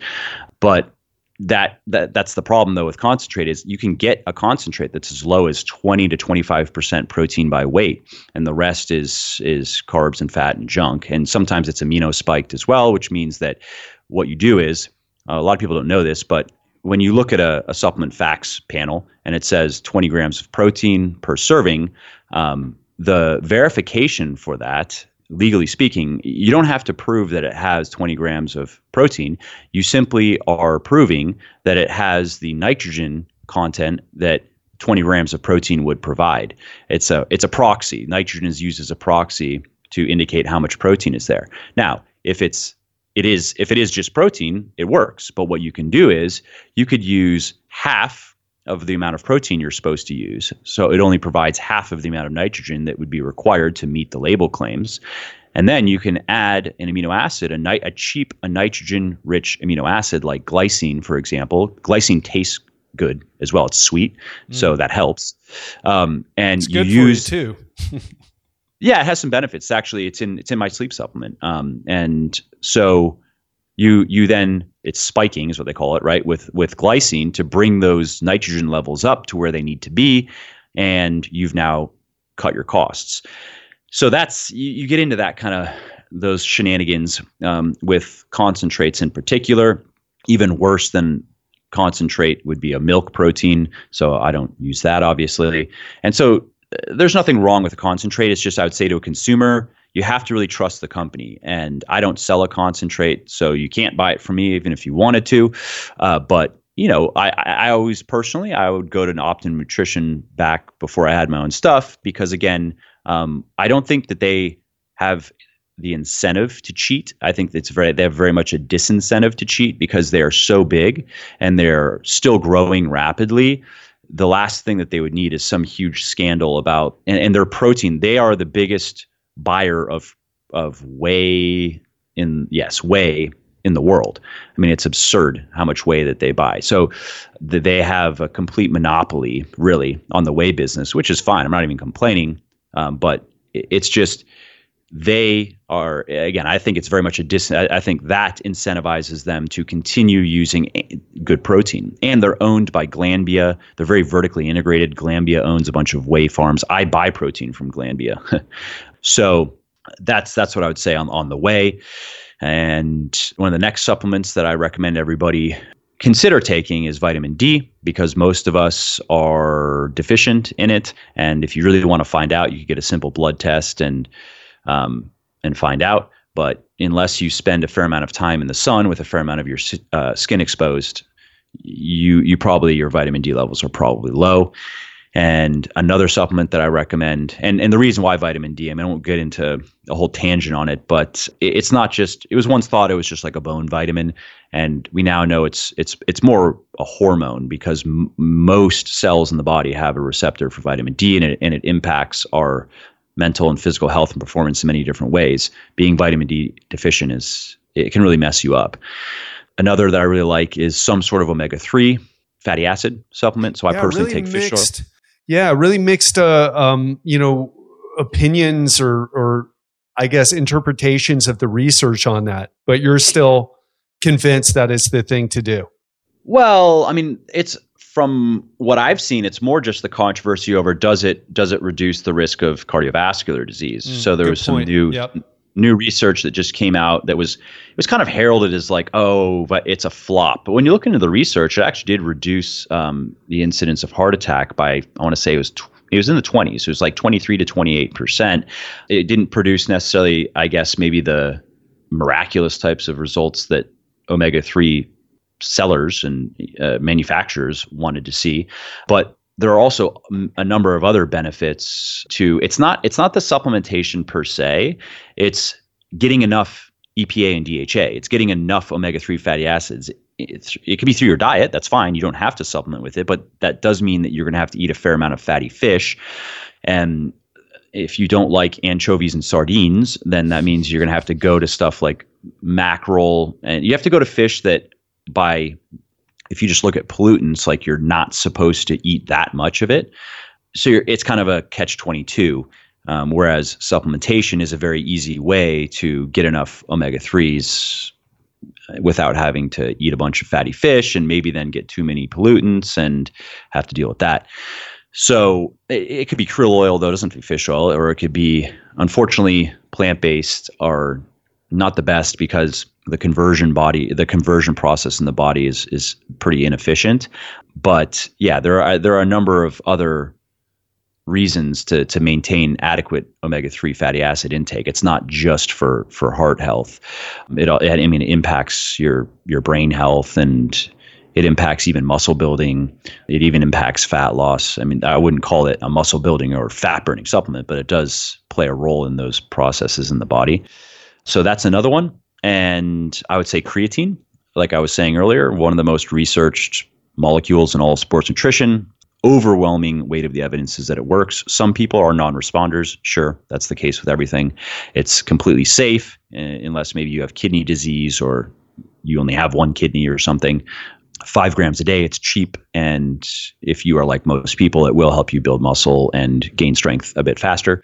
But that that that's the problem though with concentrate is you can get a concentrate that's as low as 20 to 25% protein by weight and the rest is is carbs and fat and junk. And sometimes it's amino spiked as well which means that what you do is uh, a lot of people don't know this but when you look at a, a supplement facts panel and it says 20 grams of protein per serving um, the verification for that legally speaking, you don't have to prove that it has 20 grams of protein. You simply are proving that it has the nitrogen content that 20 grams of protein would provide. It's a it's a proxy. Nitrogen is used as a proxy to indicate how much protein is there. Now, if it's it is if it is just protein, it works. But what you can do is you could use half of the amount of protein you're supposed to use. So it only provides half of the amount of nitrogen that would be required to meet the label claims. And then you can add an amino acid, a, ni- a cheap, a nitrogen rich amino acid like glycine, for example. Glycine tastes good as well. It's sweet, mm. so that helps. Um, and it's you use you too. *laughs* yeah, it has some benefits. Actually, it's in it's in my sleep supplement. Um, and so you you then it's spiking is what they call it right with with glycine to bring those nitrogen levels up to where they need to be and you've now cut your costs. So that's you, you get into that kind of those shenanigans um, with concentrates in particular. Even worse than concentrate would be a milk protein so i don't use that obviously. And so uh, there's nothing wrong with a concentrate. It's just i would say to a consumer you have to really trust the company. And I don't sell a concentrate, so you can't buy it from me even if you wanted to. Uh, but you know, I, I always personally I would go to an Optimum Nutrition back before I had my own stuff because again, um, I don't think that they have the incentive to cheat. I think it's very they have very much a disincentive to cheat because they are so big and they're still growing rapidly. The last thing that they would need is some huge scandal about and, and their protein. They are the biggest buyer of of whey in yes whey in the world. I mean, it's absurd how much whey that they buy. So they have a complete monopoly, really, on the whey business, which is fine. I'm not even complaining, um, but it's just they are again. I think it's very much a dis. I think that incentivizes them to continue using good protein, and they're owned by Glanbia. They're very vertically integrated. Glanbia owns a bunch of whey farms. I buy protein from Glanbia. *laughs* So that's that's what I would say on on the whey. And one of the next supplements that I recommend everybody consider taking is vitamin D because most of us are deficient in it. And if you really want to find out, you get a simple blood test and um, and find out. But unless you spend a fair amount of time in the sun with a fair amount of your uh, skin exposed, you you probably your vitamin D levels are probably low. And another supplement that I recommend, and, and the reason why vitamin D, I mean, I won't get into a whole tangent on it, but it's not just, it was once thought it was just like a bone vitamin. And we now know it's, it's, it's more a hormone because m- most cells in the body have a receptor for vitamin D and it, and it impacts our mental and physical health and performance in many different ways. Being vitamin D deficient is, it can really mess you up. Another that I really like is some sort of omega 3 fatty acid supplement. So I personally really take fish oil yeah, really mixed, uh, um, you know, opinions or, or I guess interpretations of the research on that. But you're still convinced that is the thing to do. Well, I mean, it's from what I've seen, it's more just the controversy over does it does it reduce the risk of cardiovascular disease? Mm, so there was some point. new yep. new research that just came out that was it was kind of heralded as like oh, but it's a flop. But when you look into the research, it actually did reduce um, the incidence of heart attack by I want to say it was. Tw- it was in the 20s. It was like 23 to 28 percent. It didn't produce necessarily, I guess, maybe the miraculous types of results that omega 3 sellers and uh, manufacturers wanted to see. But there are also a number of other benefits to it's not it's not the supplementation per se. It's getting enough EPA and DHA it's getting enough omega-3 fatty acids. It's, it could be through your diet that's fine you don't have to supplement with it but that does mean that you're going to have to eat a fair amount of fatty fish. And if you don't like anchovies and sardines then that means you're going to have to go to stuff like mackerel and you have to go to fish that by if you just look at pollutants, like you're not supposed to eat that much of it. So it's kind of a catch 22. Um, whereas supplementation is a very easy way to get enough omega 3s without having to eat a bunch of fatty fish and maybe then get too many pollutants and have to deal with that. So it, it could be krill oil, though, it doesn't be fish oil, or it could be, unfortunately, plant based are not the best because the conversion body, the conversion process in the body is is pretty inefficient. But yeah, there are there are a number of other reasons to to maintain adequate omega three fatty acid intake. It's not just for for heart health. It I mean it impacts your your brain health and it impacts even muscle building. It even impacts fat loss. I mean, I wouldn't call it a muscle building or fat burning supplement, but it does play a role in those processes in the body. So that's another one. And I would say creatine, like I was saying earlier, one of the most researched molecules in all sports nutrition. Overwhelming weight of the evidence is that it works. Some people are non responders. Sure, that's the case with everything. It's completely safe, uh, unless maybe you have kidney disease or you only have one kidney or something five grams a day. It's cheap. And if you are like most people, it will help you build muscle and gain strength a bit faster.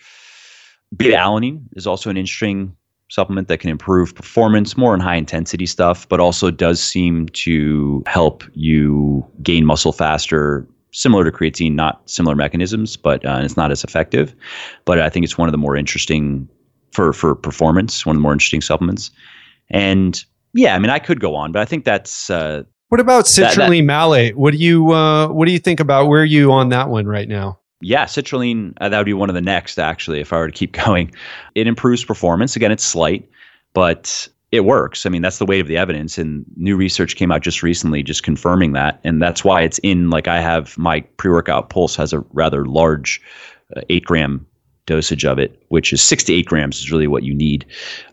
Beta alanine is also an interesting supplement that can improve performance more in high intensity stuff, but also does seem to help you gain muscle faster. Similar to creatine, not similar mechanisms, but uh, it's not as effective. But I think it's one of the more interesting for for performance, one of the more interesting supplements. And yeah, I mean, I could go on, but I think that's uh, what about citrulline malate? What do you uh, what do you think about? Where are you on that one right now? Yeah, citrulline. Uh, that would be one of the next actually. If I were to keep *laughs* going, it improves performance. Again, it's slight, but it works. I mean, that's the weight of the evidence, and new research came out just recently, just confirming that, and that's why it's in. Like I have my pre-workout pulse has a rather large uh, eight gram dosage of it, which is six to eight grams is really what you need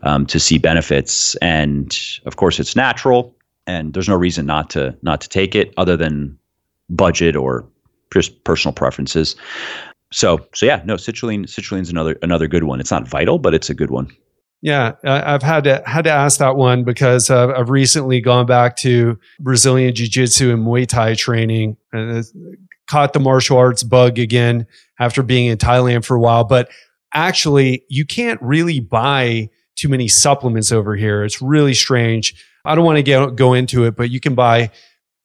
um, to see benefits. And of course, it's natural and there's no reason not to not to take it other than budget or just personal preferences. So so yeah, no, citrulline citrulline's another another good one. It's not vital, but it's a good one. Yeah, I've had to had to ask that one because uh, I've recently gone back to Brazilian Jiu Jitsu and Muay Thai training and caught the martial arts bug again after being in Thailand for a while. But actually, you can't really buy too many supplements over here. It's really strange. I don't want to get, go into it, but you can buy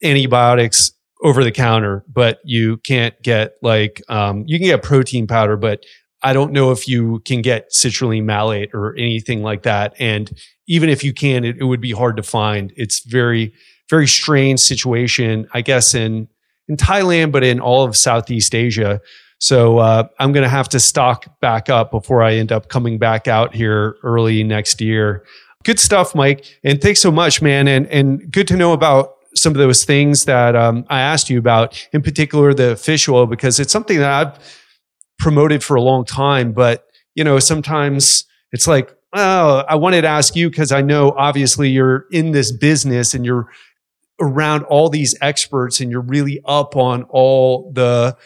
antibiotics over the counter, but you can't get like, um, you can get protein powder, but I don't know if you can get citrulline malate or anything like that. And even if you can, it, it would be hard to find. It's very, very strange situation, I guess, in, in Thailand, but in all of Southeast Asia. So uh, I'm going to have to stock back up before I end up coming back out here early next year good stuff, Mike. And thanks so much, man. And and good to know about some of those things that um, I asked you about, in particular the fish oil, because it's something that I've promoted for a long time. But you know, sometimes it's like, oh, I wanted to ask you because I know obviously you're in this business and you're around all these experts and you're really up on all the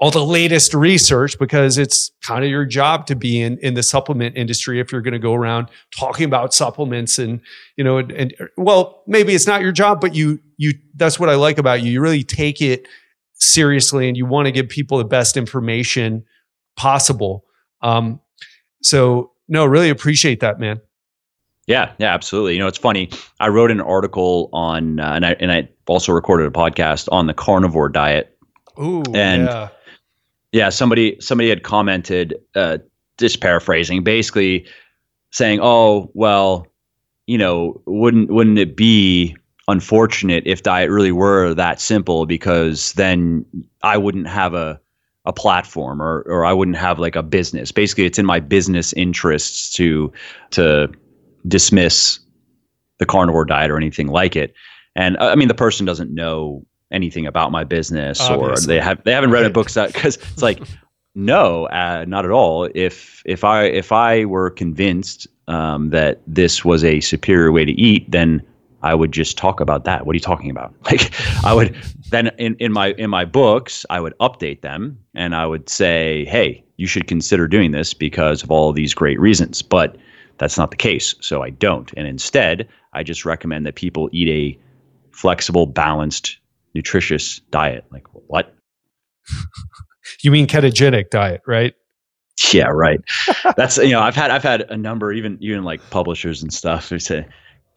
all the latest research because it's kind of your job to be in in the supplement industry if you're going to go around talking about supplements and you know and, and, well maybe it's not your job but you you that's what I like about you you really take it seriously and you want to give people the best information possible um so no really appreciate that man yeah, yeah, absolutely. You know, it's funny. I wrote an article on, uh, and I and I also recorded a podcast on the carnivore diet. Ooh, and yeah yeah, somebody somebody had commented, uh, just paraphrasing, basically saying, "Oh, well, you know, wouldn't wouldn't it be unfortunate if diet really were that simple? Because then I wouldn't have a a platform, or or I wouldn't have like a business. Basically, it's in my business interests to to dismiss the carnivore diet or anything like it." And I mean, the person doesn't know anything about my business Obviously. or they have they haven't read right. a book because it's like *laughs* no uh, not at all if if i if i were convinced um, that this was a superior way to eat then i would just talk about that what are you talking about *laughs* like i would then in, in my in my books i would update them and i would say hey you should consider doing this because of all these great reasons but that's not the case so i don't and instead i just recommend that people eat a flexible balanced nutritious diet. Like what? *laughs* you mean ketogenic diet, right? Yeah, right. That's you know I've had I've had a number even even like publishers and stuff who say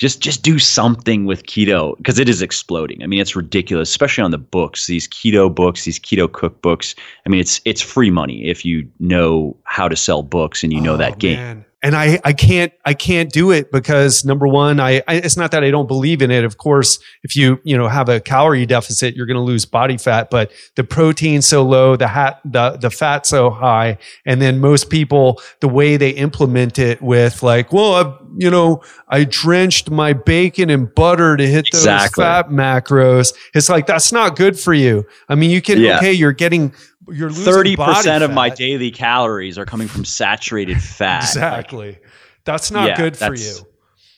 just just do something with keto because it is exploding. I mean, it's ridiculous, especially on the books. These keto books, these keto cookbooks. I mean, it's it's free money if you know how to sell books and you know Oh, that game. man. And I, I can't, I can't do it because number one, I, I, it's not that I don't believe in it. Of course, if you, you know, have a calorie deficit, you're going to lose body fat, but the protein's so low, the hat, the, the fat so high. And then most people, the way they implement it with like, well, I, you know, I drenched my bacon in butter to hit those Exactly. fat macros. It's like, that's not good for you. I mean, you can, Yeah. okay, you're getting, you're thirty percent of my daily calories are coming from saturated *laughs* fat. Like, Exactly. That's not Yeah, good for you.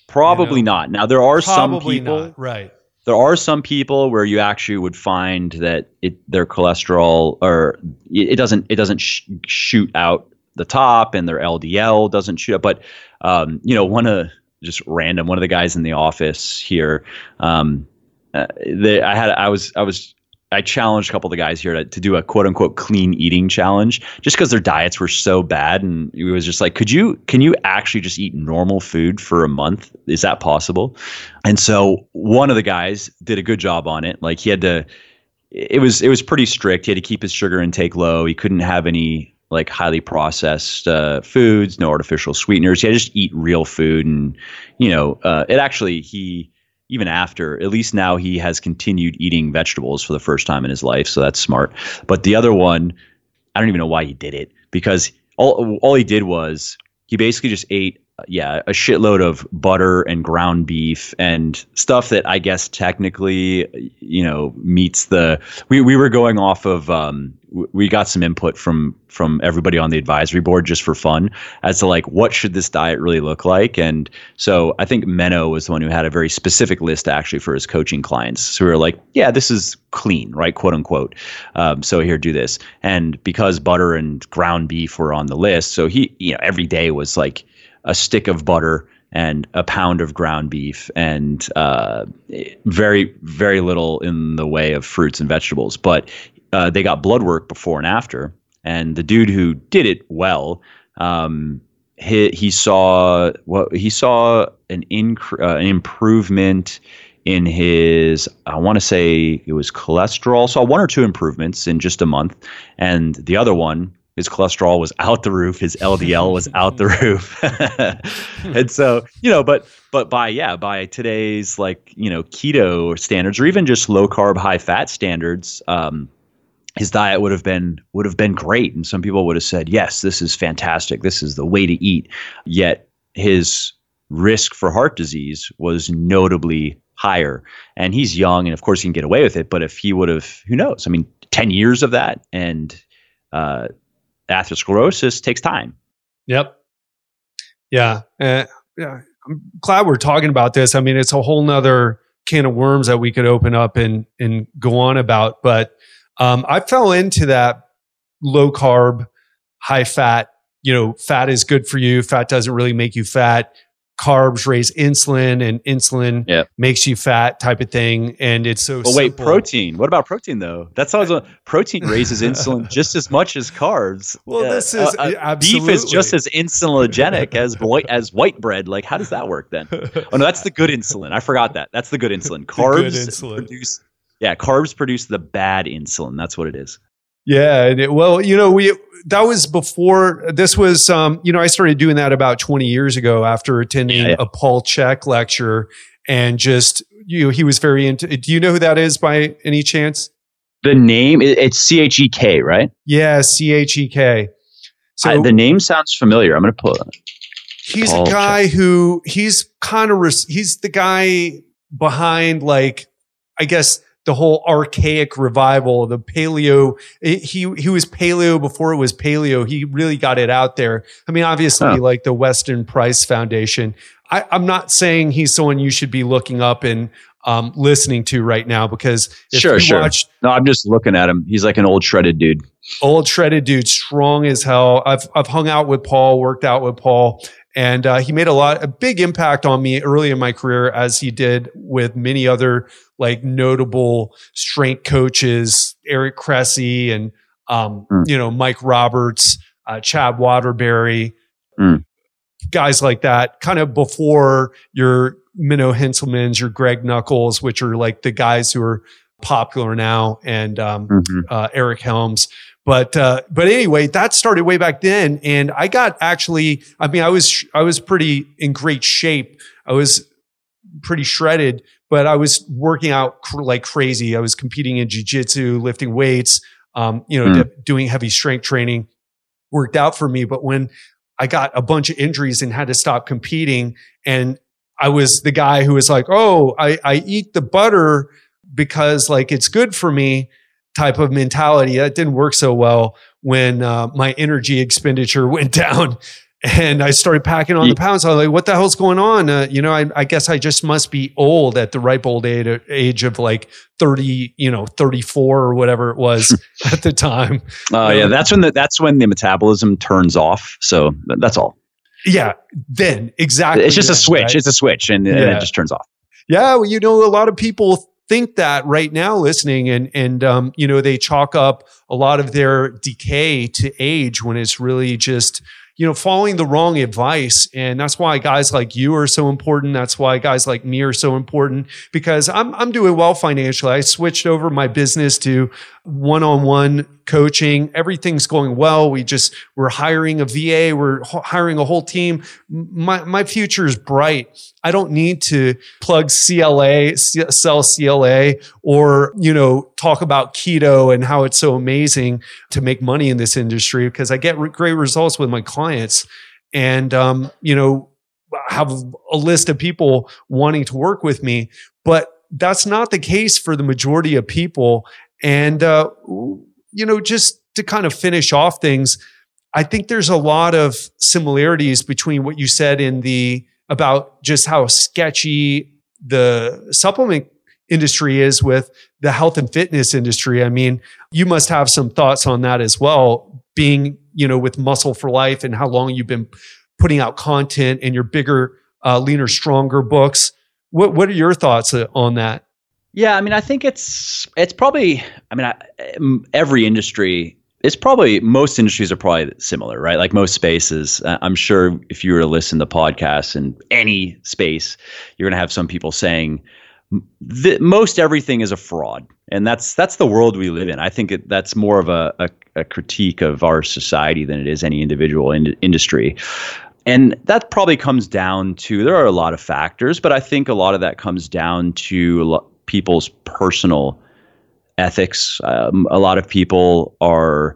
probably You know? not. Now there are some people. not. Right. there are some people where you actually would find that it their cholesterol or it it doesn't it doesn't sh- shoot out the top and their LDL doesn't shoot up. But um, you know, one of just random one of the guys in the office here, um, uh, they, I had I was I was I challenged a couple of the guys here to, to do a quote unquote clean eating challenge just because their diets were so bad. And it was just like, could you, can you actually just eat normal food for a month? Is that possible? And so one of the guys did a good job on it. Like he had to, it was, it was pretty strict. He had to keep his sugar intake low. He couldn't have any like highly processed uh, foods, no artificial sweeteners. He had to just eat real food. And, you know, uh, it actually, he, even after, at least now he has continued eating vegetables for the first time in his life. So that's smart. But the other one, I don't even know why he did it because all, all he did was he basically just ate, yeah, a shitload of butter and ground beef and stuff that I guess technically, you know, meets the. We, we were going off of, um, we got some input from from everybody on the advisory board just for fun as to like what should this diet really look like? And so i think menno was the one who had a very specific list actually for his coaching clients. So we were like yeah this is clean right quote unquote. Um, so here do this. And because butter and ground beef were on the list so he you know every day was like a stick of butter and a pound of ground beef and uh, very very little in the way of fruits and vegetables. But uh, they got blood work before and after. And the dude who did it well um, he, he saw what he saw an inc- uh, an improvement in his I want to say it was cholesterol. Saw one or two improvements in just a month. And the other one his cholesterol was out the roof his LDL was out the roof. *laughs* And so you know but but by yeah by today's like you know keto standards or even just low carb high fat standards um his diet would have been would have been great. And some people would have said yes this is fantastic. This is the way to eat. Yet his risk for heart disease was notably higher. And he's young and of course he can get away with it but if he would have who knows? I mean 10 years of that and uh, atherosclerosis takes time Yep. Yeah. Uh, yeah. I'm glad we're talking about this. I mean, it's a whole nother can of worms that we could open up and and go on about. But um, I fell into that low carb, high fat. You know, fat is good for you. Fat doesn't really make you fat. Carbs raise insulin, and insulin Yep. makes you fat, type of thing. And it's so. Well, wait, simple. protein. What about protein though? That's always a protein raises *laughs* insulin just as much as carbs. Well, this is uh, uh, absolutely beef is just as insulinogenic as white as white bread. Like, how does that work then? Oh no, that's the good insulin. I forgot that. That's the good insulin. Carbs insulin. produce. Yeah, carbs produce the bad insulin. That's what it is. Yeah, and it, well, you know, we that was before. This was, um, you know, I started doing that about twenty years ago after attending Yeah, yeah. a Paul Chek lecture, and just you know, he was very into. Do you know who that is by any chance? The name it's C H E K, right? Yeah, C H E K. So I- the name sounds familiar. I'm gonna pull it. he's Paul a guy who he's kind of he's the guy behind like I guess the whole archaic revival, the paleo. it- he he was paleo before it was paleo. He really got it out there. I mean, obviously, Huh. like the Weston Price Foundation. I, I'm not saying he's someone you should be looking up and um, listening to right now because if Sure, you sure. watch No, I'm just looking at him. He's like an old shredded dude. old shredded dude, strong as hell. I've I've hung out with Paul, worked out with Paul, and uh, he made a lot a big impact on me early in my career, as he did with many other like notable strength coaches, Eric Cressey and um, Mm. you know Mike Roberts, uh, Chad Waterbury. Mm. Guys like that, kind of before your Menno Henselmans, your Greg Nuckols, which are like the guys who are popular now, and um, mm-hmm. uh, Eric Helms. But uh, but anyway, that started way back then, and I got actually. I mean, I was I was pretty in great shape. I was pretty shredded, but I was working out cr- like crazy. I was competing in jujitsu, lifting weights, um, you know, mm. doing heavy strength training. Worked out for me, but when I got a bunch of injuries and had to stop competing, and I was the guy who was like, "Oh, I, I eat the butter because like it's good for me." Type of mentality. That didn't work so well when uh, my energy expenditure *laughs* went down and I started packing on the pounds. I was like, what the hell's going on? Uh, you know, I, I, guess I just must be old at the ripe old age, age of like 30, you know, 34 or whatever it was *laughs* *laughs* at the time. Oh uh, yeah. That's when the, that's when the metabolism turns off. So that's all. Yeah. Then exactly. It's just then, a switch. Right? It's a switch and, yeah. and it just turns off. Yeah. Well, you know, a lot of people think that right now listening and and um, you know they chalk up a lot of their decay to age when it's really just you know, following the wrong advice. And that's why guys like you are so important. That's why guys like me are so important because I'm, I'm doing well financially. I switched over my business to one-on-one coaching. Everything's going well. We just, we're hiring a VA. We're hiring a whole team. My, my future is bright. I don't need to plug CLA, sell CLA or, you know, talk about keto and how it's so amazing to make money in this industry because I get great results with my clients. And, um, you know, have a list of people wanting to work with me, but that's not the case for the majority of people. And, uh, you know, just to kind of finish off things, I think there's a lot of similarities between what you said in the about just how sketchy the supplement industry is with the health and fitness industry. I mean, you must have some thoughts on that as well, being, you know, with Muscle for Life and how long you've been putting out content and your bigger, uh, leaner, stronger books. What, what are your thoughts uh, on that? Yeah, I mean, I think it's it's probably. I mean, I, every industry. It's probably most industries are probably similar, right? Like most spaces. Uh, I'm sure if you were to listen to podcasts in any space, you're going to have some people saying that most everything is a fraud, and that's that's the world we live in. I think it, that's more of a, a, a, critique of our society than it is any individual in, industry. And that probably comes down to there are a lot of factors, but I think a lot of that comes down to people's personal ethics. Um, a lot of people are,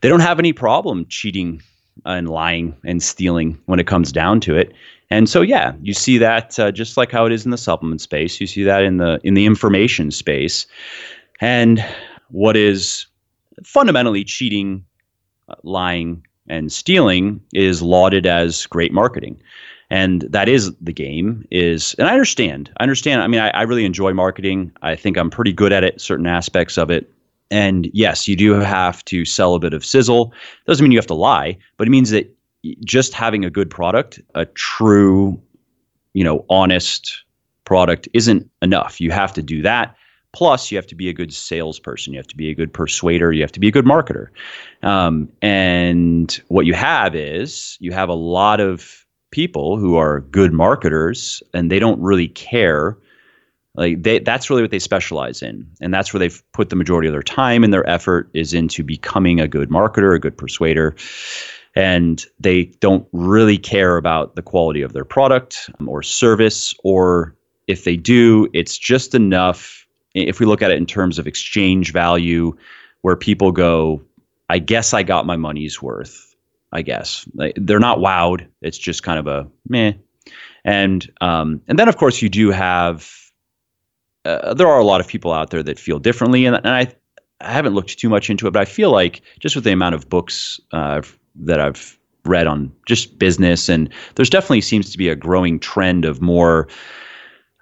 they don't have any problem cheating and lying and stealing when it comes down to it. And so, yeah, you see that uh, just like how it is in the supplement space. You see that in the in the information space, and what is fundamentally cheating, uh, lying, and stealing is lauded as great marketing and that is the game is and i understand i understand. I mean I, I, really enjoy marketing. I think i'm pretty good at it certain aspects of it. And yes you do have to sell a bit of sizzle. Doesn't mean you have to lie but it means that just having a good product a true you know honest product isn't enough. You have to do that. Plus you have to be a good salesperson. You have to be a good persuader. You have to be a good marketer. Um, and what you have is you have a lot of people who are good marketers and they don't really care like they that's really what they specialize in. And that's where they've put the majority of their time and their effort is into becoming a good marketer a good persuader. And they don't really care about the quality of their product um, or service or if they do it's just enough if we look at it in terms of exchange value where people go i guess i got my money's worth I guess they're not wowed. It's just kind of a meh. And um, and then of course you do have uh, there are a lot of people out there that feel differently, and, and I I haven't looked too much into it, but I feel like just with the amount of books uh, that I've read on just business, and there's definitely seems to be a growing trend of more.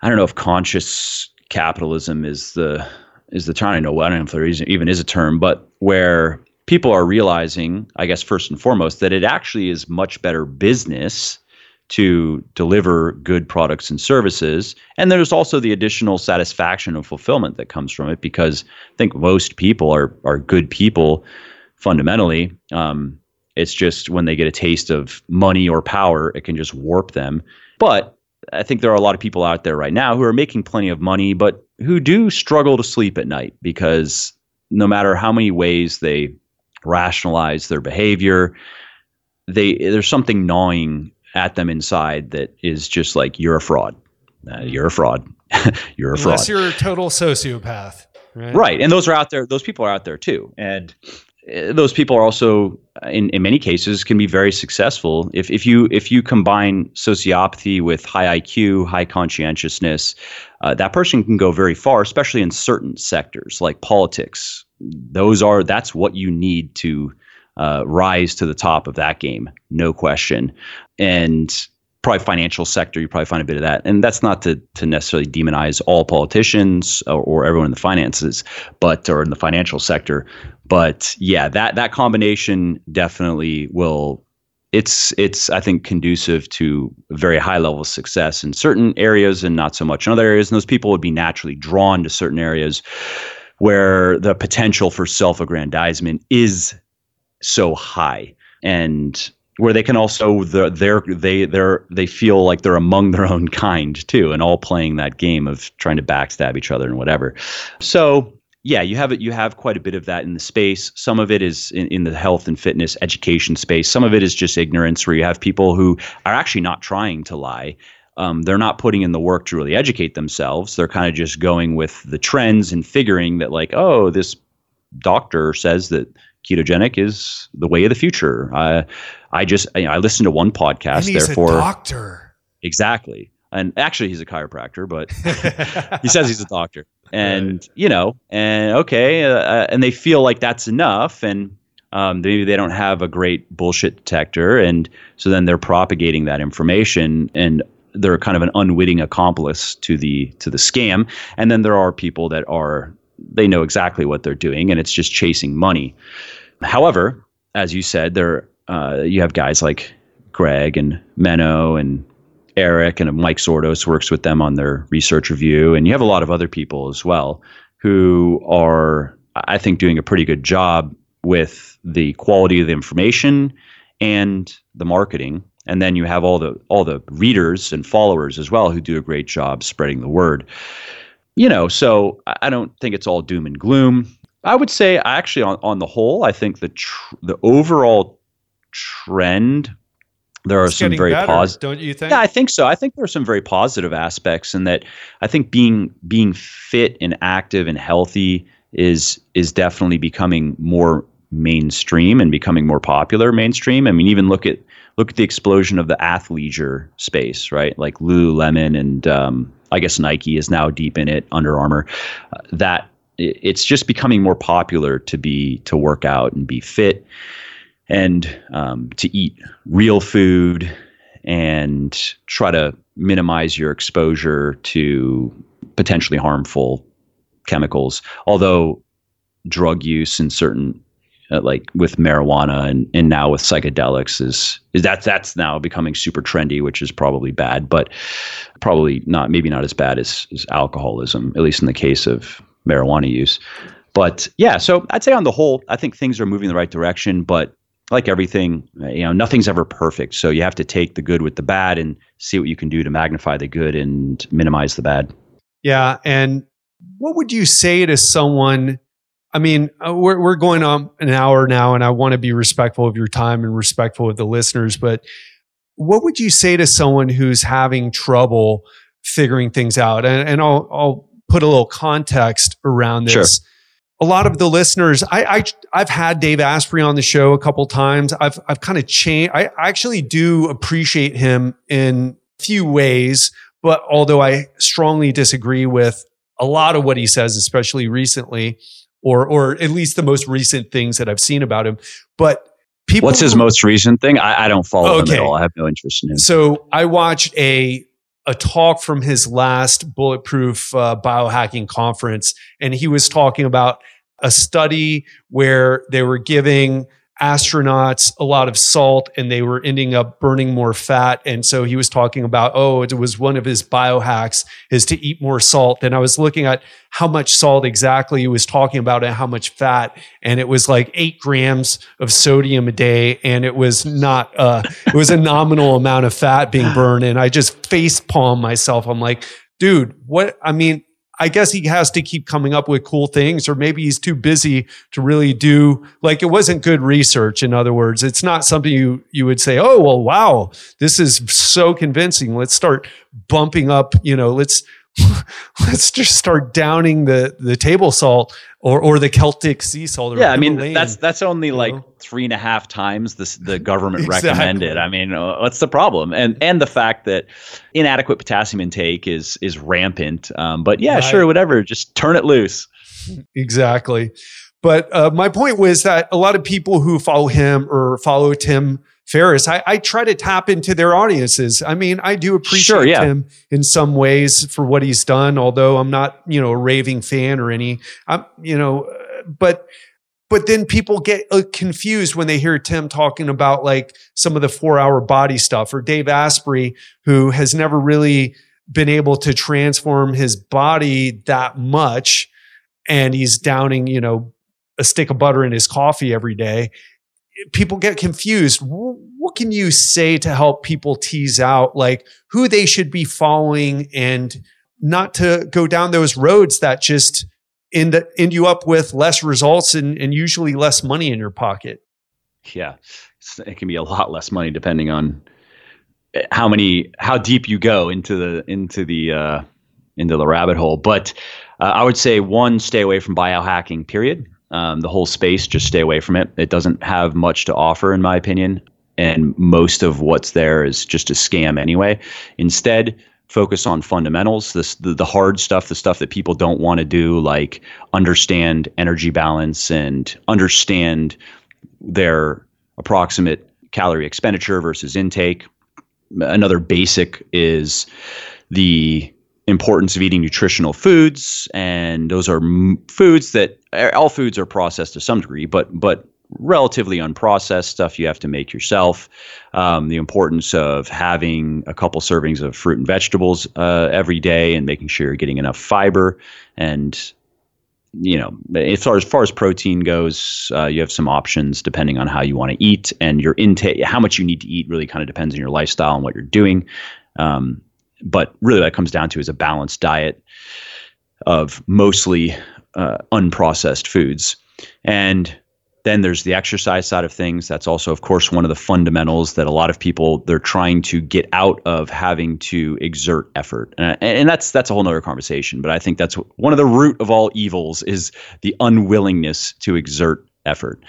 I don't know if conscious capitalism is the is the term. I know I don't know if there even is a term, but where people are realizing, I guess, first and foremost, that it actually is much better business to deliver good products and services. And there's also the additional satisfaction and fulfillment that comes from it because I think most people are, are good people fundamentally. Um, it's just when they get a taste of money or power, it can just warp them. But I think there are a lot of people out there right now who are making plenty of money, but who do struggle to sleep at night because no matter how many ways they rationalize their behavior, they there's something gnawing at them inside that is just like you're a fraud. Uh, you're a fraud. *laughs* you're a fraud. Unless you're a total sociopath. Right? right. And those are out there. Those people are out there too. And uh, those people are also in, in many cases can be very successful if, if you if you combine sociopathy with high IQ, high conscientiousness, uh, that person can go very far, especially in certain sectors like politics. Those are that's what you need to uh, rise to the top of that game, no question. And probably financial sector, you probably find a bit of that. And that's not to, to necessarily demonize all politicians or, or, everyone in the finances, but or in the financial sector. But yeah, that that combination definitely will. It's it's I think conducive to very high level success in certain areas and not so much in other areas. And those people would be naturally drawn to certain areas where the potential for self-aggrandizement is so high. And where they can also the, they're they they're they feel like they're among their own kind too and all playing that game of trying to backstab each other and whatever. So yeah you have it you have quite a bit of that in the space. Some of it is in, in the health and fitness education space. Some of it is just ignorance where you have people who are actually not trying to lie um, they're not putting in the work to really educate themselves they're kind of just going with the trends and figuring that like oh this doctor says that ketogenic is the way of the future. I, I just you know, I listened to one podcast. Therefore, a doctor. Exactly. And actually, he's a chiropractor, but *laughs* he says he's a doctor. And right. you know, and okay, uh, uh, and they feel like that's enough, and um, maybe they don't have a great bullshit detector, and so then they're propagating that information, and they're kind of an unwitting accomplice to the to the scam. And then there are people that are they know exactly what they're doing, and it's just chasing money. However, as you said, there uh, you have guys like Greg and Menno and Eric and Mike Zourdos works with them on their research review, and you have a lot of other people as well who are, I think, doing a pretty good job with the quality of the information and the marketing. And then you have all the all the readers and followers as well who do a great job spreading the word. You know, so I don't think it's all doom and gloom. I would say actually on, on the whole, I think the tr- the overall trend there are it's some very positive don't you think? Yeah i think so. I think there are some very positive aspects in that i think being being fit and active and healthy is is definitely becoming more mainstream and becoming more popular mainstream. I mean even look at look at the explosion of the athleisure space right like lululemon and um, I guess Nike is now deep in it, Under Armour. Uh, that it's just becoming more popular to be to work out and be fit and um, to eat real food and try to minimize your exposure to potentially harmful chemicals. Although drug use in certain uh, like with marijuana and, and now with psychedelics is is that that's now becoming super trendy, which is probably bad, but probably not maybe not as bad as, as alcoholism, at least in the case of marijuana use. But yeah, so I'd say on the whole, I think things are moving in the right direction, but like everything, you know, nothing's ever perfect. So you have to take the good with the bad and see what you can do to magnify the good and minimize the bad. Yeah. And what would you say to someone I mean, uh, we're we're going on an hour now, and I want to be respectful of your time and respectful of the listeners. But what would you say to someone who's having trouble figuring things out? And, and I'll I'll put a little context around this. Sure. A lot of the listeners, I, I I've had Dave Asprey on the show a couple times. I've I've kind of changed. I actually do appreciate him in a few ways, but although I strongly disagree with a lot of what he says, especially recently or or at least the most recent things that I've seen about him. But people, what's his most recent thing? I, I don't follow okay. him at all. I have no interest in him. So I watched a a talk from his last bulletproof uh, biohacking conference, and he was talking about a study where they were giving astronauts a lot of salt and they were ending up burning more fat. And so he was talking about, oh, it was one of his biohacks is to eat more salt. And I was looking at how much salt exactly he was talking about and how much fat. And it was like eight grams of sodium a day. And it was not, uh, it was a nominal amount of fat being burned. And I just face palm myself. I'm like, dude, what? I mean, I guess he has to keep coming up with cool things, or maybe he's too busy to really do like it wasn't good research. In other words, it's not something you you would say, oh well, wow, this is so convincing. Let's start bumping up. You know, let's *laughs* let's just start downing the the table salt or or the Celtic sea salt. yeah, I mean that's that's only like know? three and a half times this the government *laughs* exactly. recommended. I mean, uh, what's the problem? And and the fact that inadequate potassium intake is is rampant. Um, but yeah, right. sure, whatever. Just turn it loose. Exactly. But uh, my point was that a lot of people who follow him or follow Tim Ferriss, I, I, try to tap into their audiences. I mean, I do appreciate sure, yeah. him in some ways for what he's done, although I'm not, you know, a raving fan or any, I'm, you know, but, but then people get uh, confused when they hear Tim talking about like some of the four hour body stuff or Dave Asprey, who has never really been able to transform his body that much. And he's downing, you know, a stick of butter in his coffee every day people get confused. What can you say to help people tease out like who they should be following and not to go down those roads that just end, end you up with less results and, and usually less money in your pocket? Yeah, it can be a lot less money depending on eh, how many how deep you go into the into the uh, into the rabbit hole. But uh, I would say one, stay away from biohacking. Period. Um, the whole space, just stay away from it. It doesn't have much to offer, in my opinion. And most of what's there is just a scam anyway. Instead, focus on fundamentals, this, the, the hard stuff, the stuff that people don't want to do, like understand energy balance and understand their approximate calorie expenditure versus intake. Another basic is the importance of eating nutritional foods, and those are m- foods that all foods are processed to some degree, but but relatively unprocessed stuff you have to make yourself. Um, the importance of having a couple servings of fruit and vegetables uh, every day, and making sure you're getting enough fiber. And you know, as far as far as protein goes, uh, you have some options depending on how you want to eat and your intake. How much you need to eat really kind of depends on your lifestyle and what you're doing. Um, but really, what it comes down to is a balanced diet of mostly uh, unprocessed foods. And then there's the exercise side of things. That's also, of course, one of the fundamentals that a lot of people they're trying to get out of having to exert effort, and, and that's that's a whole other conversation. But I think that's one of the root of all evils is the unwillingness to exert effort.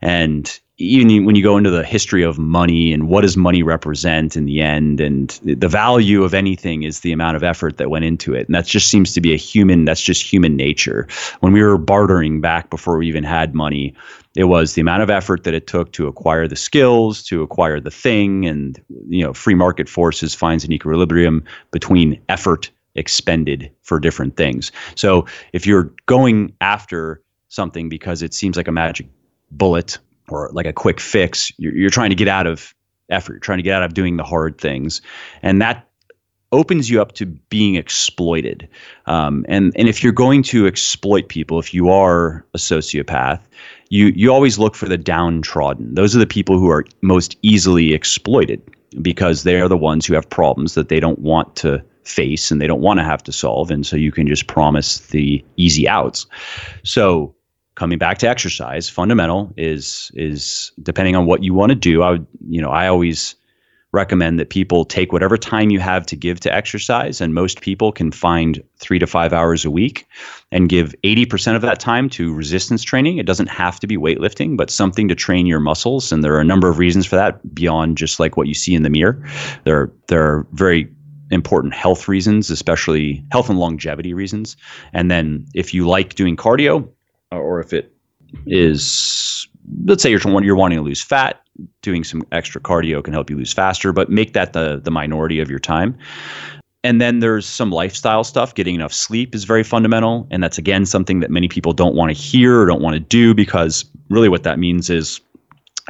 And even when you go into the history of money and what does money represent in the end and the value of anything is the amount of effort that went into it. And that just seems to be a human that's just human nature. When we were bartering back before we even had money it was the amount of effort that it took to acquire the skills to acquire the thing and you know free market forces finds an equilibrium between effort expended for different things. So if you're going after something because it seems like a magic bullet or like a quick fix. You're, you're trying to get out of effort. You're trying to get out of doing the hard things, and that opens you up to being exploited. Um, and and if you're going to exploit people, if you are a sociopath, you you always look for the downtrodden. Those are the people who are most easily exploited because they are the ones who have problems that they don't want to face and they don't want to have to solve and so you can just promise the easy outs so coming back to exercise, fundamental is is depending on what you want to do. I would, you know, I always recommend that people take whatever time you have to give to exercise and most people can find 3 to 5 hours a week and give 80% of that time to resistance training. It doesn't have to be weightlifting, but something to train your muscles and there are a number of reasons for that beyond just like what you see in the mirror. There there are very important health reasons, especially health and longevity reasons. And then if you like doing cardio, Uh, or if it is let's say you're you're wanting to lose fat, doing some extra cardio can help you lose faster, but make that the the minority of your time. And then there's some lifestyle stuff. Getting enough sleep is very fundamental, and that's again something that many people don't want to hear or don't want to do because really what that means is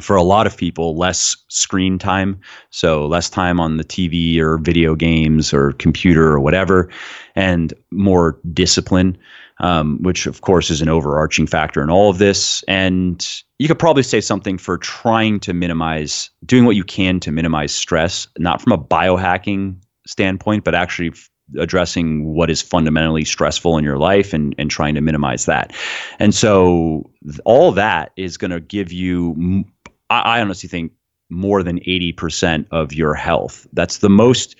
for a lot of people, less screen time. So, less time on the TV or video games or computer or whatever, and more discipline, um, which, of course, is an overarching factor in all of this. And you could probably say something for trying to minimize, doing what you can to minimize stress, not from a biohacking standpoint, but actually addressing what is fundamentally stressful in your life and, and trying to minimize that. And so all that is going to give you, I, I honestly think, more than 80% of your health. That's the most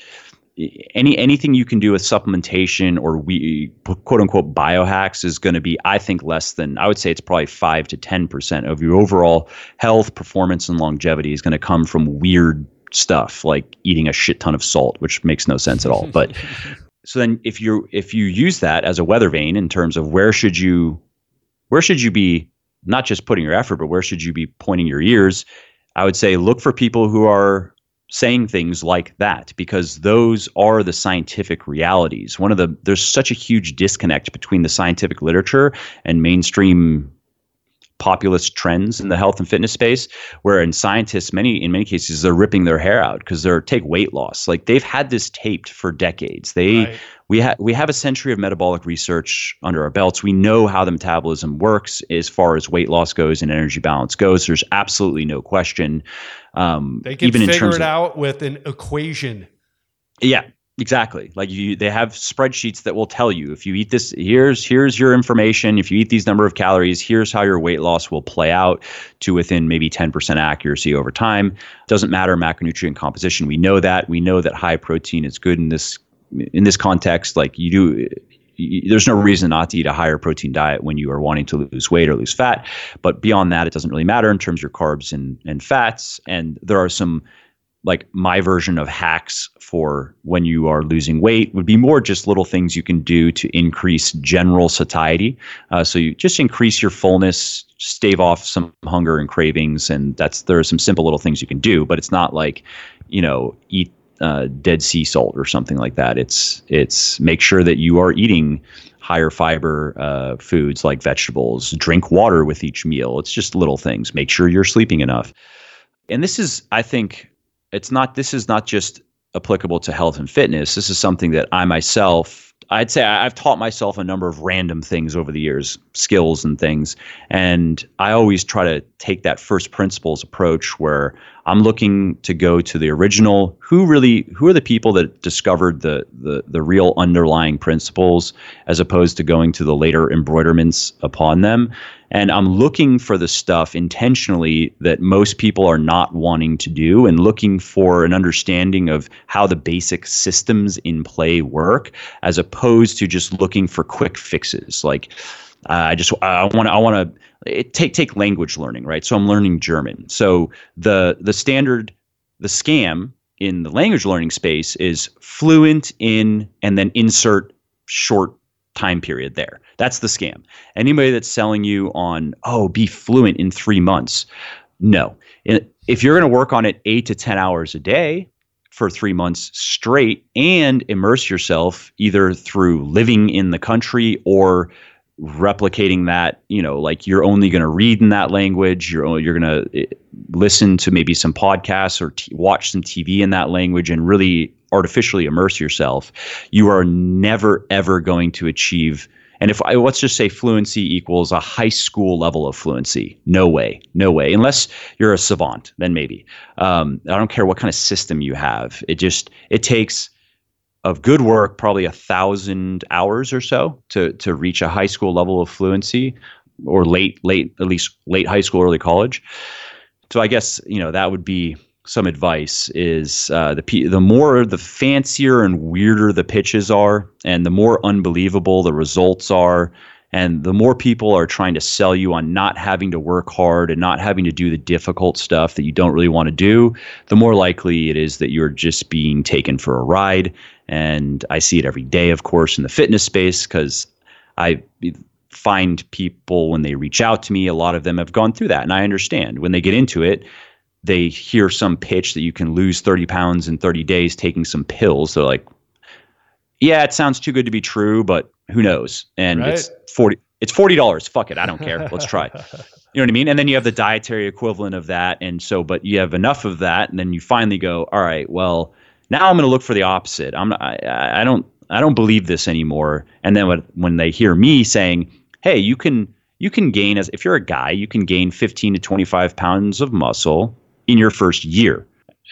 any anything you can do with supplementation or we quote unquote biohacks is going to be i think less than i would say it's probably 5 to 10% of your overall health performance and longevity is going to come from weird stuff like eating a shit ton of salt, which makes no sense at all. *laughs* But so then if you if you use that as a weather vane in terms of where should you where should you be not just putting your effort, but where should you be pointing your ears? I would say look for people who are saying things like that because those are the scientific realities. One of the there's such a huge disconnect between the scientific literature and mainstream populist trends in the health and fitness space where in scientists many in many cases they're ripping their hair out because they're take weight loss like they've had this taped for decades they right. We have we have a century of metabolic research under our belts we know how the metabolism works as far as weight loss goes and energy balance goes there's absolutely no question um, they can even figure it of, out with an equation yeah Exactly. Like you, they have spreadsheets that will tell you if you eat this, here's here's your information. If you eat these number of calories, here's how your weight loss will play out to within maybe 10% accuracy over time. Doesn't matter macronutrient composition. We know that. We know that high protein is good in this in this context. Like you do, there's no reason not to eat a higher protein diet when you are wanting to lose weight or lose fat. But beyond that, it doesn't really matter in terms of your carbs and, and fats. And there are some like my version of hacks for when you are losing weight would be more just little things you can do to increase general satiety. Uh, so you just increase your fullness, stave off some hunger and cravings, and that's there are some simple little things you can do. But it's not like you know eat uh, dead sea salt or something like that. It's it's make sure that you are eating higher fiber uh, foods like vegetables. Drink water with each meal. It's just little things. Make sure you're sleeping enough. And this is, I think, it's not this is not just applicable to health and fitness. This is something that I myself I'd say I've taught myself a number of random things over the years, skills and things. And I always try to take that first principles approach where I'm looking to go to the original. Who really who are the people that discovered the the the real underlying principles as opposed to going to the later embroiderments upon them? And I'm looking for the stuff intentionally that most people are not wanting to do and looking for an understanding of how the basic systems in play work as opposed to just looking for quick fixes. Like uh, I just I want I want to take take language learning right so I'm learning German so the the standard the scam in the language learning space is fluent in and then insert short time period there. That's the scam. Anybody that's selling you on, oh, be fluent in three months, no. If you're going to work on it eight to 10 hours a day for three months straight and immerse yourself either through living in the country or replicating that you know like you're only going to read in that language you're only, you're going to eh, listen to maybe some podcasts or t- watch some TV in that language and really artificially immerse yourself you are never ever going to achieve and if I let's just say fluency equals a high school level of fluency, no way, no way. Unless you're a savant, then maybe. Um, I don't care what kind of system you have. It just it takes of good work, probably a thousand hours or so to to reach a high school level of fluency, or late late at least late high school, early college. So I guess you know that would be some advice is uh, the the more the fancier and weirder the pitches are, and the more unbelievable the results are, and the more people are trying to sell you on not having to work hard and not having to do the difficult stuff that you don't really want to do, the more likely it is that you're just being taken for a ride. And I see it every day, of course, in the fitness space because I find people when they reach out to me, a lot of them have gone through that. And I understand when they get into it, they hear some pitch that you can lose 30 pounds in 30 days taking some pills. They're like, yeah, it sounds too good to be true, but who knows? And right. it's 40 it's $40. Fuck it. I don't care. Let's try. *laughs* You know what I mean? And then you have the dietary equivalent of that. And so, but you have enough of that, and then you finally go, all right, well, now I'm going to look for the opposite. I'm not, I, I don't I don't believe this anymore. And then when, when they hear me saying, hey, you can you can gain as if you're a guy, you can gain 15 to 25 pounds of muscle in your first year.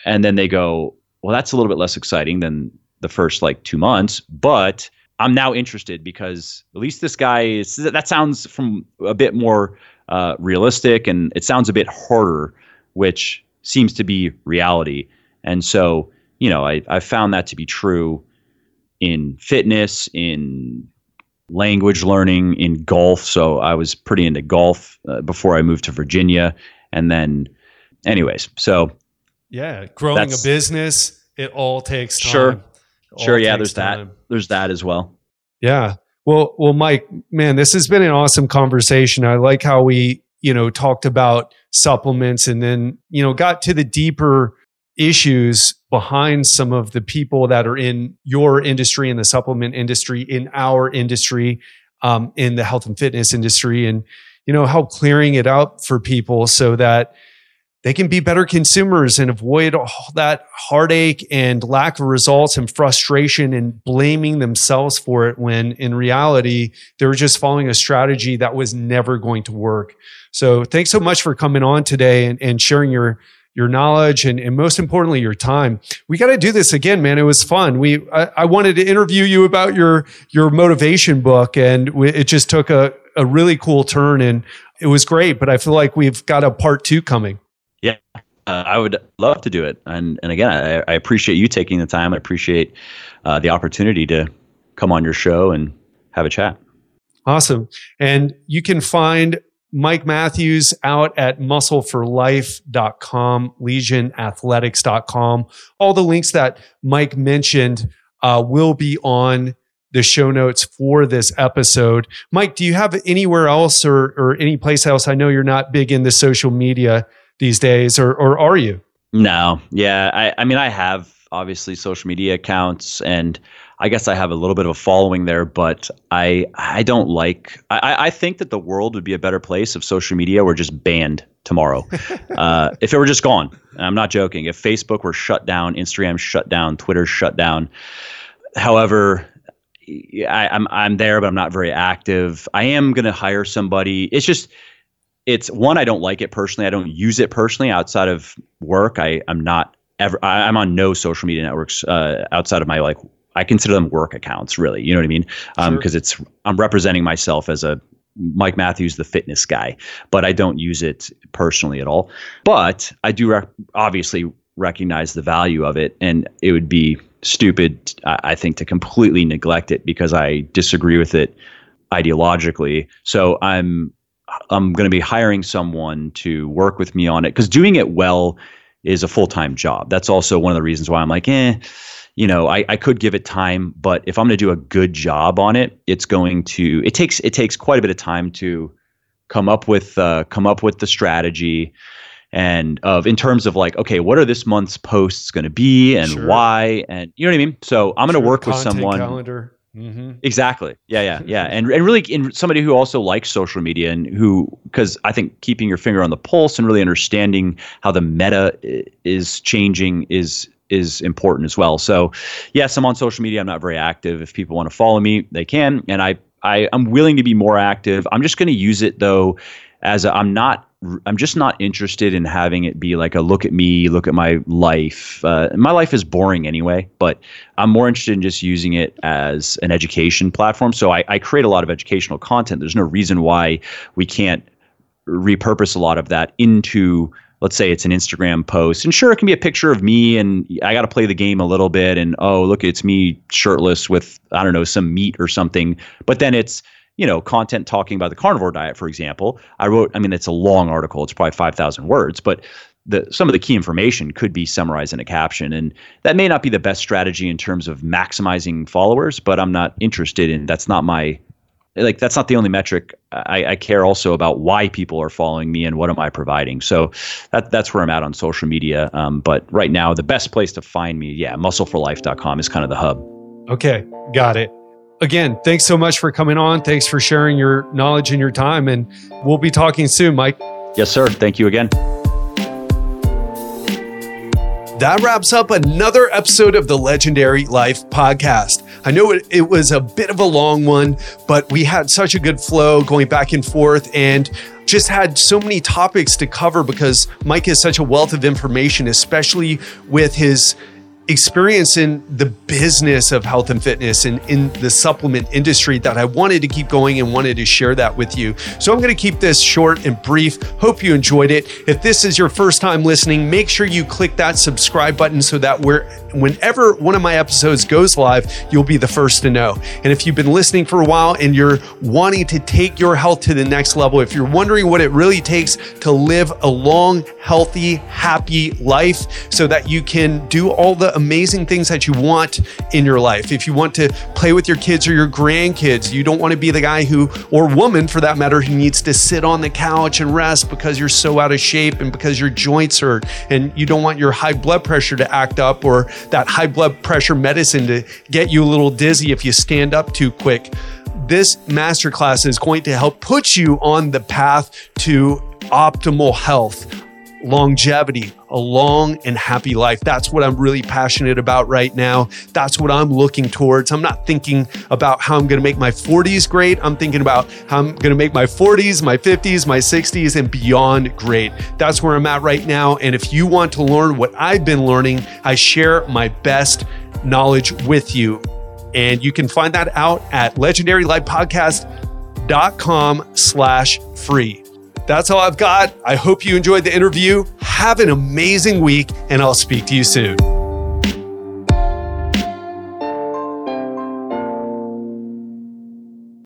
And then they go, well, that's a little bit less exciting than the first like two months, but I'm now interested because at least this guy is that sounds from a bit more uh, realistic and it sounds a bit harder, which seems to be reality. And so, you know, I, I found that to be true in fitness, in language learning, in golf. So I was pretty into golf uh, before I moved to Virginia. And then, anyways, so. Yeah, growing a business, it all takes time. Sure. Sure. Yeah, there's time. that. There's that as well. Yeah. Well, well, Mike, man, this has been an awesome conversation. I like how we, you know, talked about supplements and then, you know, got to the deeper issues behind some of the people that are in your industry, in the supplement industry, in our industry, um, in the health and fitness industry, and you know how clearing it out for people so that they can be better consumers and avoid all that heartache and lack of results and frustration and blaming themselves for it when in reality they were just following a strategy that was never going to work. So thanks so much for coming on today and, and sharing your your knowledge and, and most importantly your time. We got to do this again man. It was fun. We I, I, wanted to interview you about your your motivation book and we, it just took a, a really cool turn and it was great but i feel like we've got a part two coming yeah uh, i would love to do it and and again i, I appreciate you taking the time i appreciate uh, the opportunity to come on your show and have a chat awesome and you can find Mike Matthews out at muscleforlife.com, legionathletics.com. All the links that Mike mentioned uh, will be on the show notes for this episode. Mike, do you have anywhere else or, or any place else? I know you're not big into social media these days, or, or are you? No. Yeah. I, I mean, I have obviously social media accounts and I guess I have a little bit of a following there, but I I don't like. I, I think that the world would be a better place if social media were just banned tomorrow. *laughs* uh, if it were just gone, and I'm not joking. If Facebook were shut down, Instagram shut down, Twitter shut down. However, I, I'm I'm there, but I'm not very active. I am going to hire somebody. It's just it's one I don't like it personally. I don't use it personally outside of work. I I'm not ever. I, am on no social media networks uh, outside of my like I consider them work accounts, really. You know what I mean? Because um, it's I'm representing myself as a Mike Matthews, the fitness guy, but I don't use it personally at all. But I do rec- obviously recognize the value of it, and it would be stupid, I think, to completely neglect it because I disagree with it ideologically. So I'm I'm going to be hiring someone to work with me on it because doing it well is a full time job. That's also one of the reasons why I'm like, eh you know, I, I could give it time, but if I'm going to do a good job on it, it's going to it takes it takes quite a bit of time to come up with uh, come up with the strategy and of in terms of like okay what are this month's posts going to be and sure. why and you know what i mean so i'm going to work with someone calendar mm-hmm. exactly yeah yeah yeah and, and really in somebody who also likes social media and who because i think keeping your finger on the pulse and really understanding how the meta is changing is is important as well. So, yes, I'm on social media. I'm not very active. If people want to follow me, they can, and I, I I'm willing to be more active. I'm just going to use it though as i am not. I'm just not interested in having it be like a look at me, look at my life. Uh, my life is boring anyway, but I'm more interested in just using it as an education platform. So I, I create a lot of educational content. There's no reason why we can't repurpose a lot of that into let's say it's an Instagram post, and sure, it can be a picture of me, and I got to play the game a little bit, and oh, look, it's me shirtless with I don't know some meat or something. But then it's you know content talking about the carnivore diet, for example. I wrote, I mean, it's a long article; it's probably five thousand words, but the, some of the key information could be summarized in a caption. And that may not be the best strategy in terms of maximizing followers, but I'm not interested in that's not my like that's not the only metric. I, I, care also about why people are following me and what am I providing. So that that's where I'm at on social media. Um, but right now, the best place to find me, yeah, muscleforlife.com is kind of the hub. Okay, got it. Again, thanks so much for coming on. Thanks for sharing your knowledge and your time. And we'll be talking soon, Mike. Yes, sir. Thank you again. That wraps up another episode of the Legendary Life podcast. I know it, it, was a bit of a long one, but we had such a good flow going back and forth and just had so many topics to cover because Mike is such a wealth of information, especially with his experience in the business of health and fitness and in the supplement industry that I wanted to keep going and wanted to share that with you. So I'm going to keep this short and brief. Hope you enjoyed it. If this is your first time listening, make sure you click that subscribe button so that we're whenever one of my episodes goes live, you'll be the first to know. And if you've been listening for a while and you're wanting to take your health to the next level, if you're wondering what it really takes to live a long, healthy, happy life so that you can do all the amazing things that you want in your life. If you want to play with your kids or your grandkids, you don't want to be the guy who, or woman for that matter, who needs to sit on the couch and rest because you're so out of shape and because your joints hurt and you don't want your high blood pressure to act up or that high blood pressure medicine to get you a little dizzy if you stand up too quick. This masterclass is going to help put you on the path to optimal health longevity, a long and happy life. That's what I'm really passionate about right now. That's what I'm looking towards. I'm not thinking about how I'm going to make my 40s great. I'm thinking about how I'm going to make my 40s, my 50s, my 60s, and beyond great. That's where I'm at right now. And if you want to learn what I've been learning, I share my best knowledge with you. And you can find that out at legendarylifepodcast.com slash free. That's all I've got. I hope you enjoyed the interview. Have an amazing week, and I'll speak to you soon.